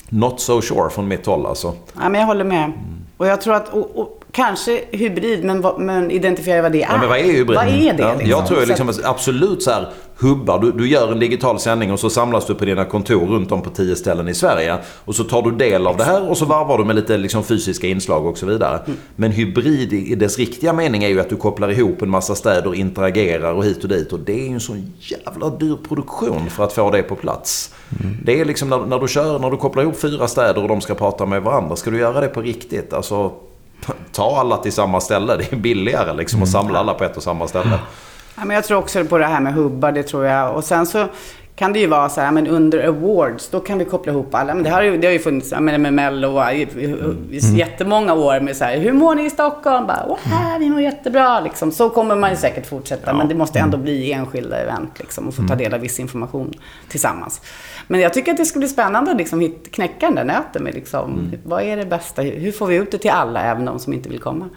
Not so sure från mitt håll alltså. Ja, men jag håller med. Och jag tror att, och, och, kanske hybrid, men, men identifiera vad det är. Ja, men vad är hybrid? Vad är det? Ja, liksom? Jag tror liksom att- absolut så här hubbar. Du, du gör en digital sändning och så samlas du på dina kontor runt om på tio ställen i Sverige. Och så tar du del av det här och så varvar du med lite liksom fysiska inslag och så vidare. Mm. Men hybrid i dess riktiga mening är ju att du kopplar ihop en massa städer och interagerar och hit och dit. Och det är ju en sån jävla dyr produktion för att få det på plats. Det är liksom när, när du kör, när du kopplar ihop fyra städer och de ska prata med varandra. Ska du göra det på riktigt? Alltså, ta alla till samma ställe. Det är billigare liksom att samla alla på ett och samma ställe. Ja, men jag tror också på det här med hubbar, det tror jag. Och sen så kan det ju vara så här, men under awards, då kan vi koppla ihop alla. Men det, har ju, det har ju funnits jag menar, med Mello i, i, i jättemånga år med så här, hur mår ni i Stockholm? Bara, Åh, här, vi mår jättebra liksom. Så kommer man ju säkert fortsätta, men det måste ändå bli enskilda event liksom och få ta del av viss information tillsammans. Men jag tycker att det skulle bli spännande att liksom knäcka den där nöten med liksom, vad är det bästa? Hur får vi ut det till alla, även de som inte vill komma?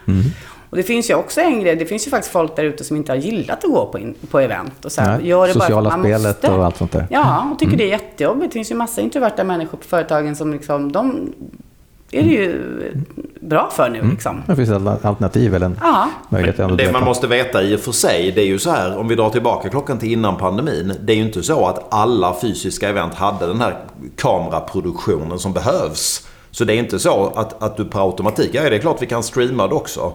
Och det finns ju också en grej, det finns ju faktiskt folk där ute som inte har gillat att gå på, in, på event. Och så här, Nej, gör det bara sociala man spelet måste. och allt sånt där. Ja, och tycker det är jättejobbigt. Det finns ju massa introverta människor på företagen som liksom, de är det ju bra för nu liksom. Det finns ett alternativ eller en Ja. möjlighet ändå Det man måste veta i och för sig, det är ju så här, om vi drar tillbaka klockan till innan pandemin. Det är ju inte så att alla fysiska event hade den här kameraproduktionen som behövs. Så det är inte så att, att du per automatik, ja det är klart vi kan streama det också.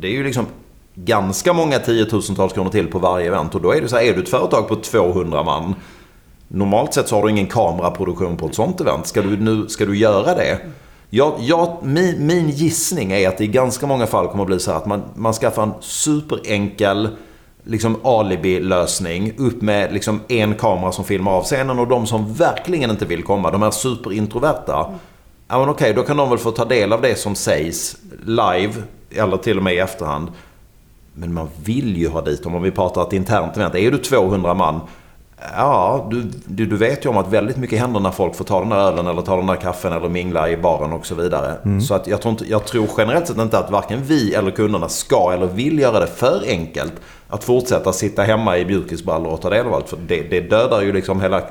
Det är ju liksom ganska många tiotusentals kronor till på varje event. Och då är det så här, är du ett företag på 200 man. Normalt sett så har du ingen kameraproduktion på ett sånt event. Ska du, nu, ska du göra det? Jag, jag, min, min gissning är att det i ganska många fall kommer att bli så här att man, man skaffar en superenkel liksom alibi-lösning. Upp med liksom en kamera som filmar av scenen och de som verkligen inte vill komma, de här superintroverta. Ja men okej, då kan de väl få ta del av det som sägs live eller till och med i efterhand. Men man vill ju ha dit dem om vi pratar ett internt event. Är du 200 man, ja du, du, du vet ju om att väldigt mycket händer när folk får ta den där ölen eller ta den där kaffen eller mingla i baren och så vidare. Så att jag, tror inte, jag tror generellt sett inte att varken vi eller kunderna ska eller vill göra det för enkelt. Att fortsätta sitta hemma i mjukisbrallor och ta del av allt. För det, det dödar ju liksom hela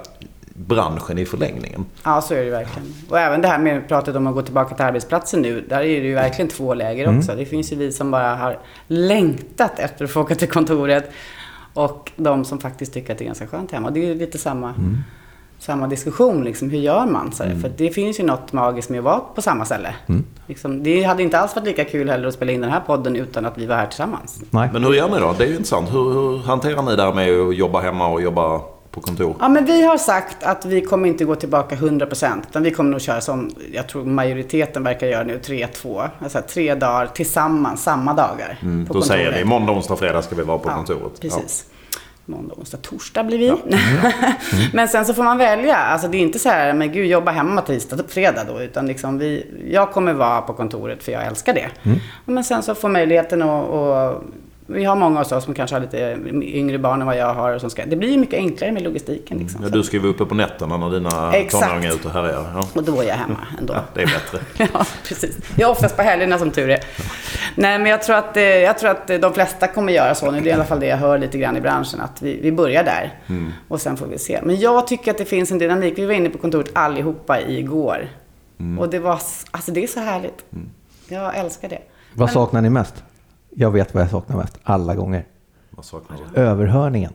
branschen i förlängningen. Ja, så är det ju verkligen. Och även det här med pratet om att gå tillbaka till arbetsplatsen nu. Där är det ju verkligen två läger också. Det finns ju vi som bara har längtat efter att få åka till kontoret. Och de som faktiskt tycker att det är ganska skönt hemma. Och det är lite samma, samma diskussion. Liksom. Hur gör man? Så här? För det finns ju något magiskt med att vara på samma ställe. Liksom, det hade inte alls varit lika kul heller att spela in den här podden utan att vi var här tillsammans. Nej. Men hur gör ni då? Det är ju intressant. Hur, hur hanterar ni det här med att jobba hemma och jobba på kontor? Ja, men vi har sagt att vi kommer inte gå tillbaka 100%. Utan vi kommer nog köra som, jag tror majoriteten verkar göra nu, 3-2. Alltså tre dagar tillsammans, samma dagar. Mm, på då säger kontoret. ni måndag, onsdag, fredag ska vi vara på Ja, kontoret. Precis. Måndag, onsdag, torsdag blir vi. men sen så får man välja. Alltså det är inte så här, men gud, jobba hemma tisdag, fredag då. Utan liksom vi, jag kommer vara på kontoret för jag älskar det. Men sen så får möjligheten att, och vi har många hos oss som kanske har lite yngre barn än vad jag har. och Som ska, det blir ju mycket enklare med logistiken. Liksom. Ja, du ska vara uppe på nätterna när dina Exakt. tonåringar är ute och härjar. Ja. Och då är jag hemma ändå. ja, det är bättre. Ja, precis. Jag är oftast på helgerna som tur är. Nej, men jag tror, att, eh, jag tror att de flesta kommer göra så nu. Det är i alla fall det jag hör lite grann i branschen. Att vi, vi börjar där. Och sen får vi se. Men jag tycker att det finns en dynamik. Vi var inne på kontoret allihopa igår. Och det var, alltså det är så härligt. Jag älskar det. Vad saknar ni mest? Jag vet vad jag saknar mest, alla gånger. Vad saknar du? Överhörningen.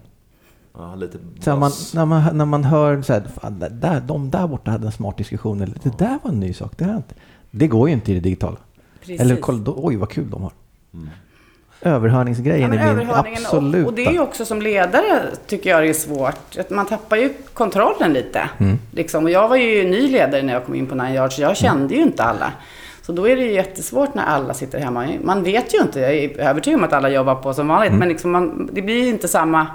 Ja, lite Så när, man, när, man, när man hör så här, fan, där, de där borta hade en smart diskussion, eller det där var en ny sak. Det, här, inte- det går ju inte i det digitala. Precis. Eller kolla, då, oj vad kul de har. Överhörningsgrejen Ja, är min absoluta. och, och det är ju också som ledare tycker jag det är svårt. Att man tappar ju kontrollen lite. Mm. Liksom. Och jag var ju ny ledare när jag kom in på Nine Yards. så Jag kände ju inte alla. Så då är det ju jättesvårt när alla sitter hemma. Man vet ju inte. Jag är övertygad om att alla jobbar på som vanligt. Mm. Men liksom man, det blir ju inte samma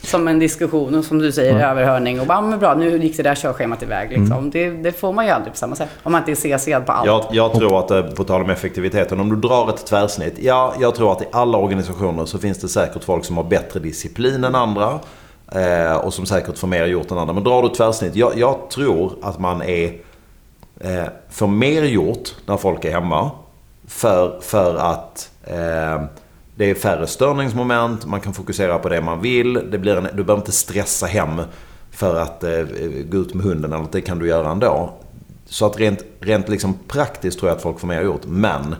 som en diskussion och som du säger, överhörning. Och bara, men bra, nu gick det där körschemat iväg. Liksom. Mm. Det, det får man ju aldrig på samma sätt. Om man inte är CC på allt. Jag, jag tror att, eh, på tal om effektiviteten, om du drar ett tvärsnitt. Ja, jag tror att i alla organisationer så finns det säkert folk som har bättre disciplin än andra. Eh, och som säkert får mer gjort än andra. Men drar du tvärsnitt. Jag, jag tror att man är... Eh, får mer gjort när folk är hemma. För, för att eh, det är färre störningsmoment, man kan fokusera på det man vill. Det blir en, du behöver inte stressa hem för att eh, gå ut med hunden, eller det kan du göra ändå. Så att rent, rent liksom praktiskt tror jag att folk får mer gjort. Men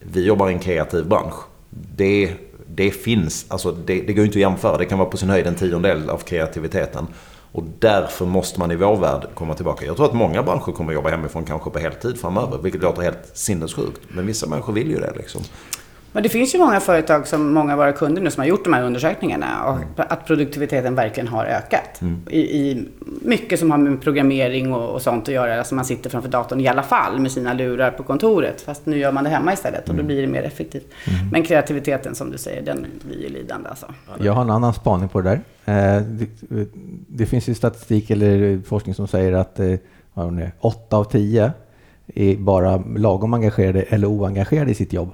vi jobbar i en kreativ bransch. Det, det finns, alltså det, det går inte att jämföra. Det kan vara på sin höjd en tiondel av kreativiteten. Och därför måste man i vår värld komma tillbaka. Jag tror att många branscher kommer att jobba hemifrån kanske på heltid framöver. Vilket låter helt sinnessjukt. Men vissa människor vill ju det liksom. Men det finns ju många företag, som många av våra kunder nu, som har gjort de här undersökningarna. Och Mm. att produktiviteten verkligen har ökat. I, I mycket som har med programmering och, och sånt att göra. Alltså man sitter framför datorn i alla fall med sina lurar på kontoret. Fast nu gör man det hemma istället och då blir det mer effektivt. Men kreativiteten som du säger, den blir ju lidande alltså. Jag har en annan spaning på det där. Eh, det, det finns ju statistik eller forskning som säger att eh, vad var det, 8 av 10 är bara lagom engagerade eller oengagerade i sitt jobb.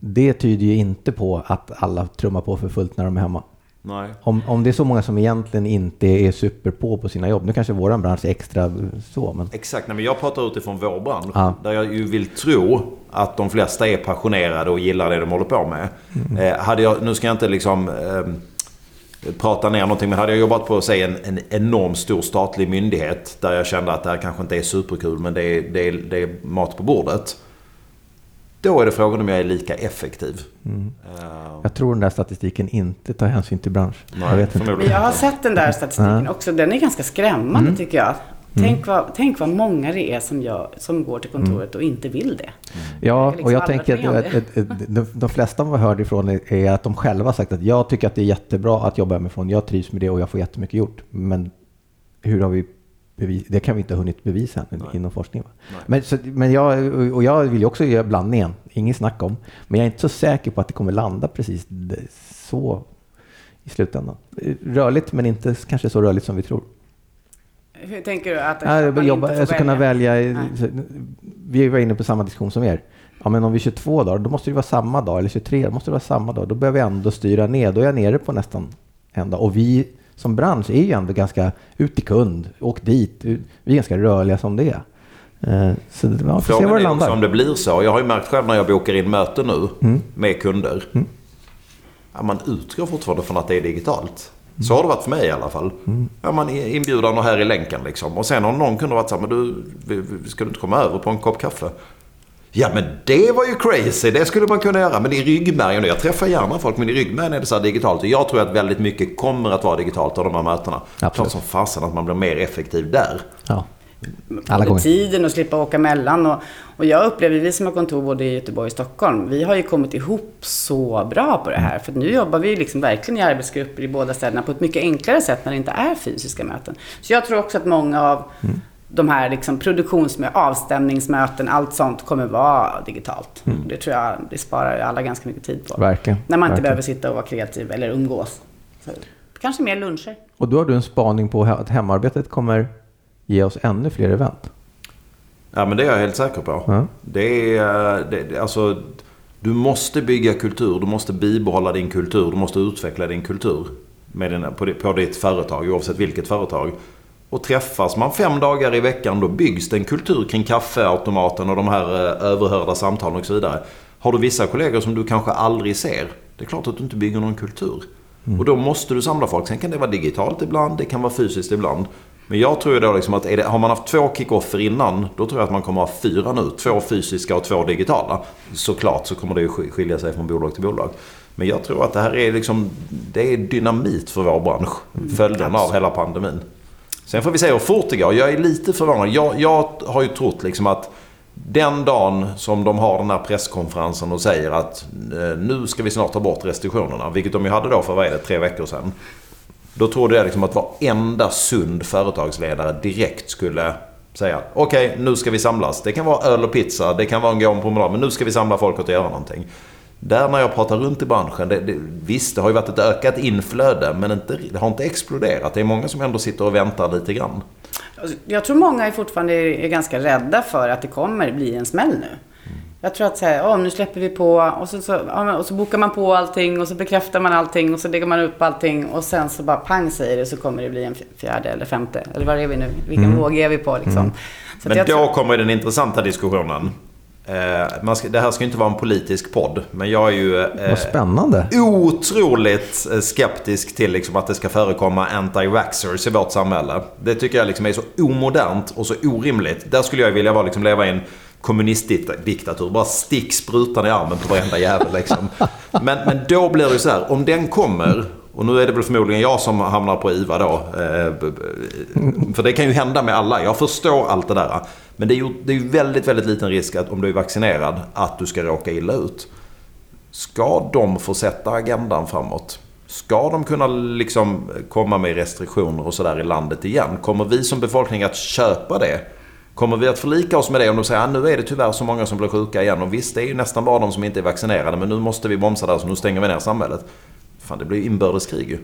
Det tyder ju inte på att alla trummar på för fullt när de är hemma. Nej. Om, om det är så många som egentligen inte är super på på sina jobb, nu kanske våran bransch är extra så, men Exakt, nej, men jag pratar utifrån vår bransch. Ja. Där jag ju vill tro att de flesta är passionerade och gillar det de håller på med. Eh, hade jag, nu ska jag inte liksom eh, prata ner någonting, men hade jag jobbat på säg en, en enorm stor statlig myndighet där jag kände att det här kanske inte är superkul men det är, det är, det är mat på bordet. Då är det frågan om jag är lika effektiv. Eh, jag tror den där statistiken inte tar hänsyn till bransch. Nej, jag vet inte. jag har sett den där statistiken också. Den är ganska skrämmande Mm. tycker jag. Tänk, vad, tänk vad många det är som, gör, som går till kontoret och inte vill det. Ja, liksom och jag tänker att, om att, att, de, de flesta man hörde ifrån är, att de själva har sagt att jag tycker att det är jättebra att jobba hemifrån. Jag trivs med det och jag får jättemycket gjort. Men hur har vi bevis, det kan vi inte ha hunnit bevisa än inom forskning. Va? Men, så, men jag, och jag vill ju också göra blandningen, inget snack om. Men jag är inte så säker på att det kommer landa precis så i slutändan. Rörligt, men inte kanske så rörligt som vi tror. Hur tänker du? Att, Ja, att man jobba, inte får jag ska kunna välja. Nej. Vi var inne på samma diskussion som er. Ja, men om vi är 22 dagar, då måste det vara samma dag. Eller 23, då måste det vara samma dag. Då behöver jag ändå styra ner. Då är jag nere på nästan en dag. Och vi som bransch är ju ändå ganska ut i kund. Åk dit. Vi är ganska rörliga som det är. Eh, Så det- ja, får se Frågan var det är också landar. om det blir så. Jag har ju märkt själv när jag bokar in möten nu Mm. med kunder. Ja, man utgår fortfarande från att det är digitalt. Så har det varit för mig i alla fall. Mm. Ja, man inbjudan och här i länken liksom. Och sen har någon kunde varit så här, men du, ska du inte komma över på en kopp kaffe? Ja men det var ju crazy, det skulle man kunna göra. Men i ryggmärgen, jag träffar gärna folk, men i ryggmärgen är det så här digitalt. Och jag tror att väldigt mycket kommer att vara digitalt av de här mötena. Absolut. Klart som fasen att man blir mer effektiv där. Ja. Alla gånger. tiden och slippa åka mellan. Och, och jag upplever, vi som har kontor både i Göteborg och Stockholm, vi har ju kommit ihop så bra på det här. För nu jobbar vi liksom verkligen i arbetsgrupper i båda städerna på ett mycket enklare sätt när det inte är fysiska möten. Så jag tror också att många av Mm. De här liksom produktionsmöten, avstämningsmöten, allt sånt kommer vara digitalt. Det tror jag, det sparar ju alla ganska mycket tid på. Mm. Verkligen. När man inte Verkligen. behöver sitta och vara kreativ eller umgås. Så, kanske mer luncher. Och då har du en spaning på att hemarbetet kommer ge oss ännu fler event. Ja men det är jag helt säker på. Ja. Det är, det, alltså, du måste bygga kultur, du måste bibehålla din kultur, du måste utveckla din kultur med din, på, ditt- på ditt företag, oavsett vilket företag. Och träffas man fem dagar i veckan, då byggs det en kultur kring kaffeautomaten och de här eh, överhörda samtalen och så vidare. Har du vissa kollegor som du kanske aldrig ser, det är klart att du inte bygger någon kultur. Och då måste du samla folk. Sen kan det vara digitalt ibland, det kan vara fysiskt ibland. Men jag tror då liksom att det, har man haft två kickoffer innan, då tror jag att man kommer ha fyra nu. Två fysiska och två digitala. Såklart så kommer det ju sk- skilja sig från bolag till bolag. Men jag tror att det här är liksom, det är dynamit för vår bransch. Följden av hela pandemin. Sen får vi se hur fort det går. Jag är lite förvånad. Jag, jag har ju trott liksom att den dagen som de har den här presskonferensen och säger att eh, nu ska vi snart ta bort restriktionerna. Vilket de ju hade då för, vad är det, tre veckor sedan. Då trodde jag liksom att varenda sund företagsledare direkt skulle säga okej, nu ska vi samlas. Det kan vara öl och pizza, det kan vara en gång promenad, men nu ska vi samla folk och göra någonting. Där när jag pratar runt i branschen, det, det, visst det har ju varit ett ökat inflöde, men inte, det har inte exploderat. Det är många som ändå sitter och väntar lite grann. Alltså, Jag tror många är fortfarande är ganska rädda för att det kommer bli en smäll nu. Jag tror att så här, oh, nu släpper vi på och så, så, och så bokar man på allting och så bekräftar man allting och så lägger man upp allting och sen så bara pang säger det så kommer det bli en fjärde eller femte. Eller vad är vi nu? Vilken mm. våg är vi på liksom? Mm. Men då tror... kommer den intressanta diskussionen. Eh, ska, det här ska inte vara en politisk podd, men jag är ju eh, Vad spännande. otroligt eh, skeptisk till liksom, att det ska förekomma anti-vaxxers i vårt samhälle. Det tycker jag liksom är så omodernt och så orimligt. Där skulle jag vilja vara, liksom, leva i en kommunistdiktatur. Bara stick sprutan i armen på varenda jävel. Liksom. Men, men då blir det så här, om den kommer och nu är det väl förmodligen jag som hamnar på IVA då. Eh, för det kan ju hända med alla. Jag förstår allt det där. Men det är ju det är väldigt, väldigt liten risk att om du är vaccinerad att du ska råka illa ut. Ska de få sätta agendan framåt? Ska de kunna liksom komma med restriktioner och sådär i landet igen? Kommer vi som befolkning att köpa det? Kommer vi att förlika oss med det om de säger att nu är det tyvärr så många som blir sjuka igen och visst det är ju nästan bara de som inte är vaccinerade men nu måste vi bromsa där så nu stänger vi ner samhället. Fan det blir ju inbördeskrig ju.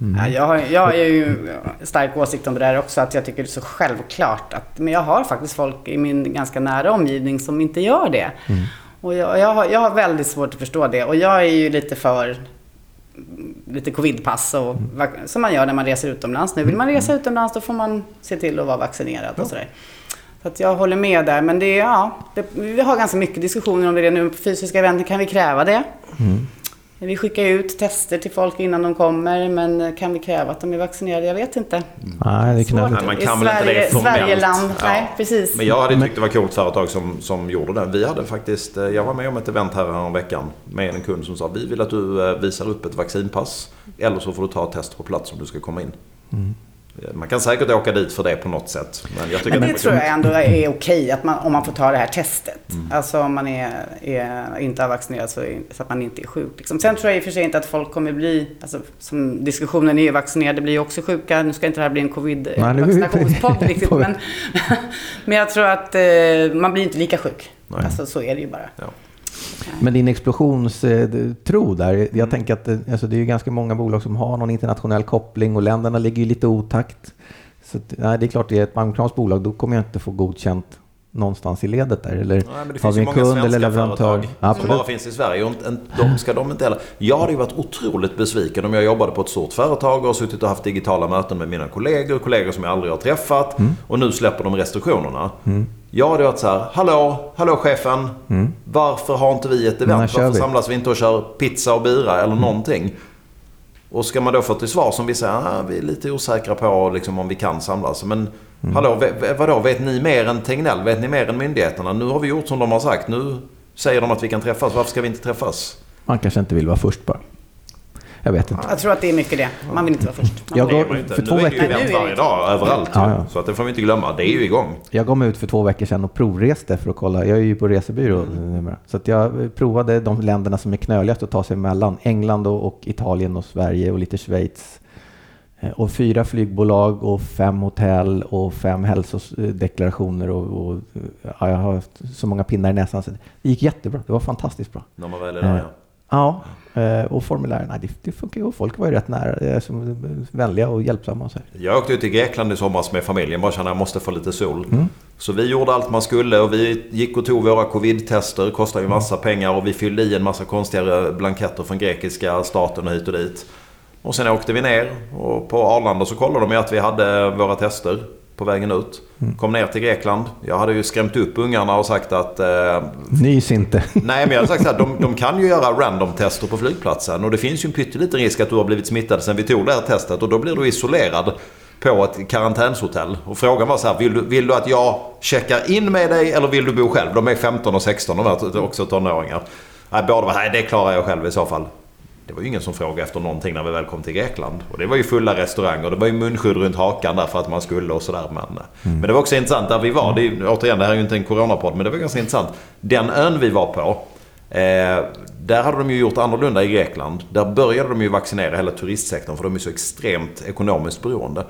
Mm. Ja, jag, har, jag har ju stark åsikt om det där också, att jag tycker det är så självklart. Att, men jag har faktiskt folk i min ganska nära omgivning som inte gör det. Mm. Och jag, jag, har, jag har väldigt svårt att förstå det. Och jag är ju lite för lite covidpass och, mm. som man gör när man reser utomlands. Nu vill man resa mm. utomlands, då får man se till att vara vaccinerad och sådär. Så att jag håller med där. Men det är, ja, det, vi har ganska mycket diskussioner om det nu. På fysiska eventer kan vi kräva det. Mm. Vi skickar ut tester till folk innan de kommer, men kan vi kräva att de är vaccinerade? Jag vet inte. Nej, det kan Nej, man kan väl inte det formellt. Sverigeland. Ja. Nej, precis. Men jag hade tyckt det var coolt företag som, som gjorde det. Vi hade faktiskt, eh, jag var med om ett event här en veckan med en kund som sa vi vill att du eh, visar upp ett vaccinpass. Eller så får du ta ett test på plats om du ska komma in. Mm. Man kan säkert åka dit för det på något sätt. Men, jag tycker men det, det tror jag ändå är okej, att man, om man får ta det här testet. Mm. Alltså om man är, är inte har vaccinerat så, så, att man inte är sjuk. Liksom. Sen tror jag i och för sig inte att folk kommer bli, alltså, som diskussionen är vaccinerade blir ju också sjuka. Nu ska inte det här bli en covid-vaccinationspodd riktigt. Men, men jag tror att eh, man blir inte lika sjuk. Alltså så är det ju bara. Ja. Men din explosionstro där, jag mm. tänker att alltså, det är ganska många bolag som har någon internationell koppling och länderna ligger ju lite otakt. Så nej, det är klart, det är ett bolag, då kommer jag inte få godkänt någonstans i ledet där? Eller Nej, men det har vi en kund eller leverantör? Ja, som bara finns i Sverige. Och de ska de inte heller. Jag hade ju varit otroligt besviken om jag jobbade på ett stort företag och suttit och haft digitala möten med mina kollegor. Kollegor som jag aldrig har träffat. Mm. Och nu släpper de restriktionerna. Mm. Jag hade varit så här, hallå, hallå chefen. Mm. Varför har inte vi ett event? Varför vi? samlas vi inte och kör pizza och bira eller mm. någonting? Och ska man då få till svar som vi säger, ah, vi är lite osäkra på liksom, om vi kan samlas. Men mm. hallå, vadå, vet ni mer än Tegnell? Vet ni mer än myndigheterna? Nu har vi gjort som de har sagt. Nu säger de att vi kan träffas. Varför ska vi inte träffas? Man kanske inte vill vara först bara. Jag vet inte. Jag tror att det är mycket det. Man vill inte vara först. jag går, för två veckor... Nu är det ju event varje dag överallt. Ja, ja. Så att det får vi inte glömma. Det är ju igång. Jag gav mig ut för två veckor sedan och provreste för att kolla. Jag är ju på resebyrå mm. Så att jag provade de länderna som är knöligast att ta sig emellan. England och Italien och Sverige och lite Schweiz. Eh, och fyra flygbolag och fem hotell och fem hälsodeklarationer. Och, och ja, jag har haft så många pinnar i näsan. Så det gick jättebra. Det var fantastiskt bra. När man väl är där, ja. Ja, eh, och formulären, nej, det, det funkar ju. Folk var ju rätt nära, eh, vänliga och hjälpsamma. Och så. Jag åkte ut till Grekland i somras med familjen, bara kände att jag måste få lite sol. Mm. Så vi gjorde allt man skulle och vi gick och tog våra covid-tester. Kostade ju massa pengar och vi fyllde i en massa konstiga blanketter från grekiska staten och hit och dit. Och sen åkte vi ner och på Arlanda så kollade de att vi hade våra tester på vägen ut. Mm. Kom ner till Grekland. Jag hade ju skrämt upp ungarna och sagt att... Eh, Nys inte. nej, men jag hade sagt att de, de kan ju göra random-tester på flygplatsen. Och det finns ju en pytteliten risk att du har blivit smittad sen vi tog det här testet. Och då blir du isolerad på ett karantänshotell. Och frågan var så här, vill du, vill du att jag checkar in med dig eller vill du bo själv? De är 15 och 16, de är också tonåringar. Nej, båda var, nej det klarar jag själv i så fall. Det var ju ingen som frågade efter någonting när vi väl kom till Grekland. Och det var ju fulla restauranger. Det var ju munskydd runt hakan där för att man skulle och sådär. Men, mm. men det var också intressant där vi var. Det är, återigen, det här är ju inte en coronapodd, men det var ganska intressant. Den ön vi var på. Eh, där hade de ju gjort annorlunda i Grekland. Där började de ju vaccinera hela turistsektorn för de är så extremt ekonomiskt beroende.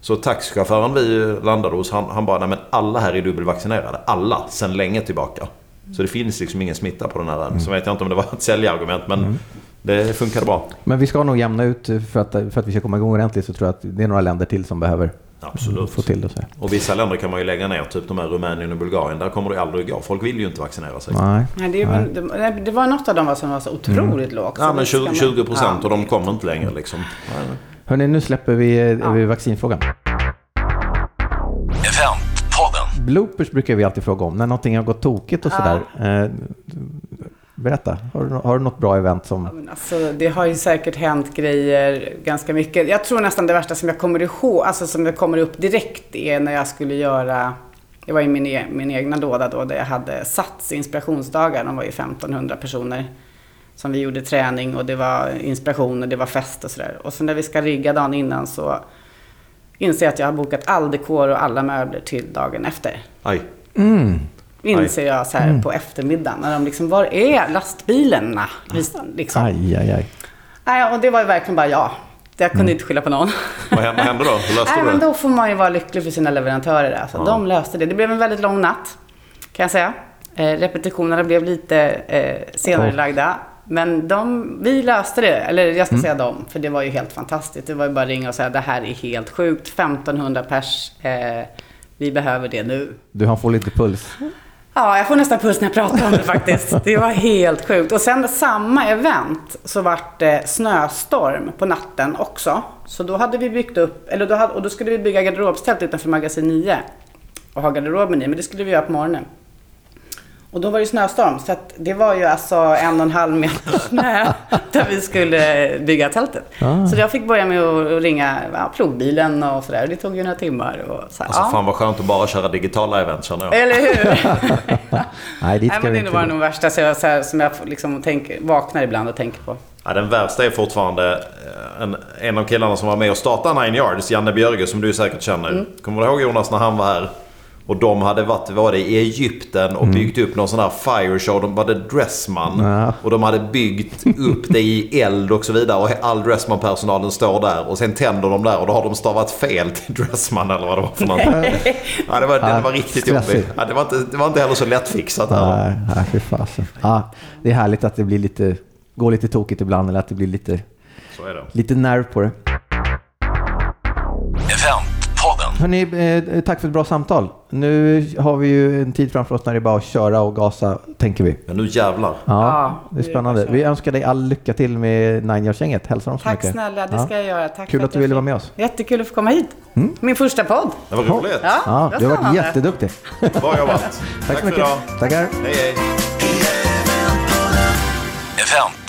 Så taxichauffören vi landade hos, han, han bara, nej men alla här är dubbelvaccinerade. Alla, sen länge tillbaka. Så det finns liksom ingen smitta på den här ön. Mm. Så vet jag inte om det var ett säljargument men mm det funkade bra. Men vi ska nog jämna ut, för att, för att vi ska komma igång ordentligt så tror jag att det är några länder till som behöver Absolut. Få till det så. Och vissa länder kan man ju lägga ner, typ de här Rumänien och Bulgarien. Där kommer det aldrig gå. Folk vill ju inte vaccinera sig. Nej. Nej, det, är väl- det, det var något av dem som var så otroligt lågt. så Ja, men det ska 20, man- 20 procent Ja. och de kommer inte längre liksom. Nej, nej. Hörni, nu släpper vi, eh, vi vaccinfrågan. Eventpodden. Bloopers brukar vi alltid fråga om, när någonting har gått tokigt och sådär. Eh, berätta, har du, har du något bra event som... Men Alltså, det har ju säkert hänt grejer ganska mycket. Jag tror nästan det värsta som jag kommer ihåg, alltså som jag kommer upp direkt är när jag skulle göra, det var ju min, e- min egna låda då, där jag hade Sats inspirationsdagar. De var ju 1500 personer som vi gjorde träning och det var inspiration och det var fest och sådär. Och så när vi ska rigga dagen innan så inser jag att jag har bokat all dekor och alla möbler till dagen efter. Aj. Inser jag så här på eftermiddagen. När de liksom, var är lastbilarna? Liksom. Aj, aj, aj. Nej, och det var ju verkligen bara jag. Jag kunde inte skylla på någon. Vad hände, då? Hur löste Nej, men då får man ju vara lycklig för sina leverantörer. Alltså. De löste det. Det blev en väldigt lång natt, kan jag säga. Eh, repetitionerna blev lite eh, senare lagda. Men de, vi löste det, eller jag ska säga dem, för det var ju helt fantastiskt. Det var ju bara att ringa och säga det här är helt sjukt, 1500 pers, eh, vi behöver det nu. Du har fått lite puls. Ja, jag får nästan puls när jag pratar om det faktiskt. Det var helt sjukt. Och sen samma event så vart det snöstorm på natten också. Så då hade vi byggt upp, eller då hade, och då skulle vi bygga garderobstält utanför magasin 9 och ha garderoben i, men det skulle vi göra på morgonen. Och då var det snöstorm, så att det var ju alltså en och en halv meter snö där vi skulle bygga tältet. Ah. Så jag fick börja med att ringa ja, plogbilen och sådär. Det tog ju några timmar. Och så, Alltså ja. fan vad skönt att bara köra digitala event känner jag. Eller hur? Nej, dit Nej, ska men vi det var nog värsta så jag, så här, som jag liksom tänker, vaknar ibland och tänker på. Ja, den värsta är fortfarande eh, en, en av killarna som var med och startade Nine Yards, Janne Björge, som du säkert känner. Mm. Kommer du ihåg Jonas när han var här? Och de hade varit var det, i Egypten och byggt upp någon sån här fire show. De hade Dressman. Ja. Och de hade byggt upp det i eld och så vidare. Och all Dressman-personalen står där. Och sen tänder de där och då har de stavat fel till Dressman eller vad det var för någonting. ja, det, var, det var riktigt jobbigt. Ja, det, var inte, det var inte heller så lättfixat här. Nej, nej, fy fasen. Ja, det är härligt att det blir lite, går lite tokigt ibland eller att det blir lite, Så är det. lite nerv på det. Hörni, eh, tack för ett bra samtal. Nu har vi ju en tid framför oss när det är bara att köra och gasa, tänker vi. Men nu jävlar. Ja, Ja, det är det är spännande. så. Vi önskar dig all lycka till med Nine Yards-gänget. Hälsa dem så Tack mycket. snälla, det Ja. ska jag göra. Tack Kul att du ville vara med oss. Jättekul att få komma hit. Min första podd. Det var roligt. Ja, Ja, det du har varit jätteduktig. Bra jobbat. Tack så för mycket. Tackar. Hej hej. Event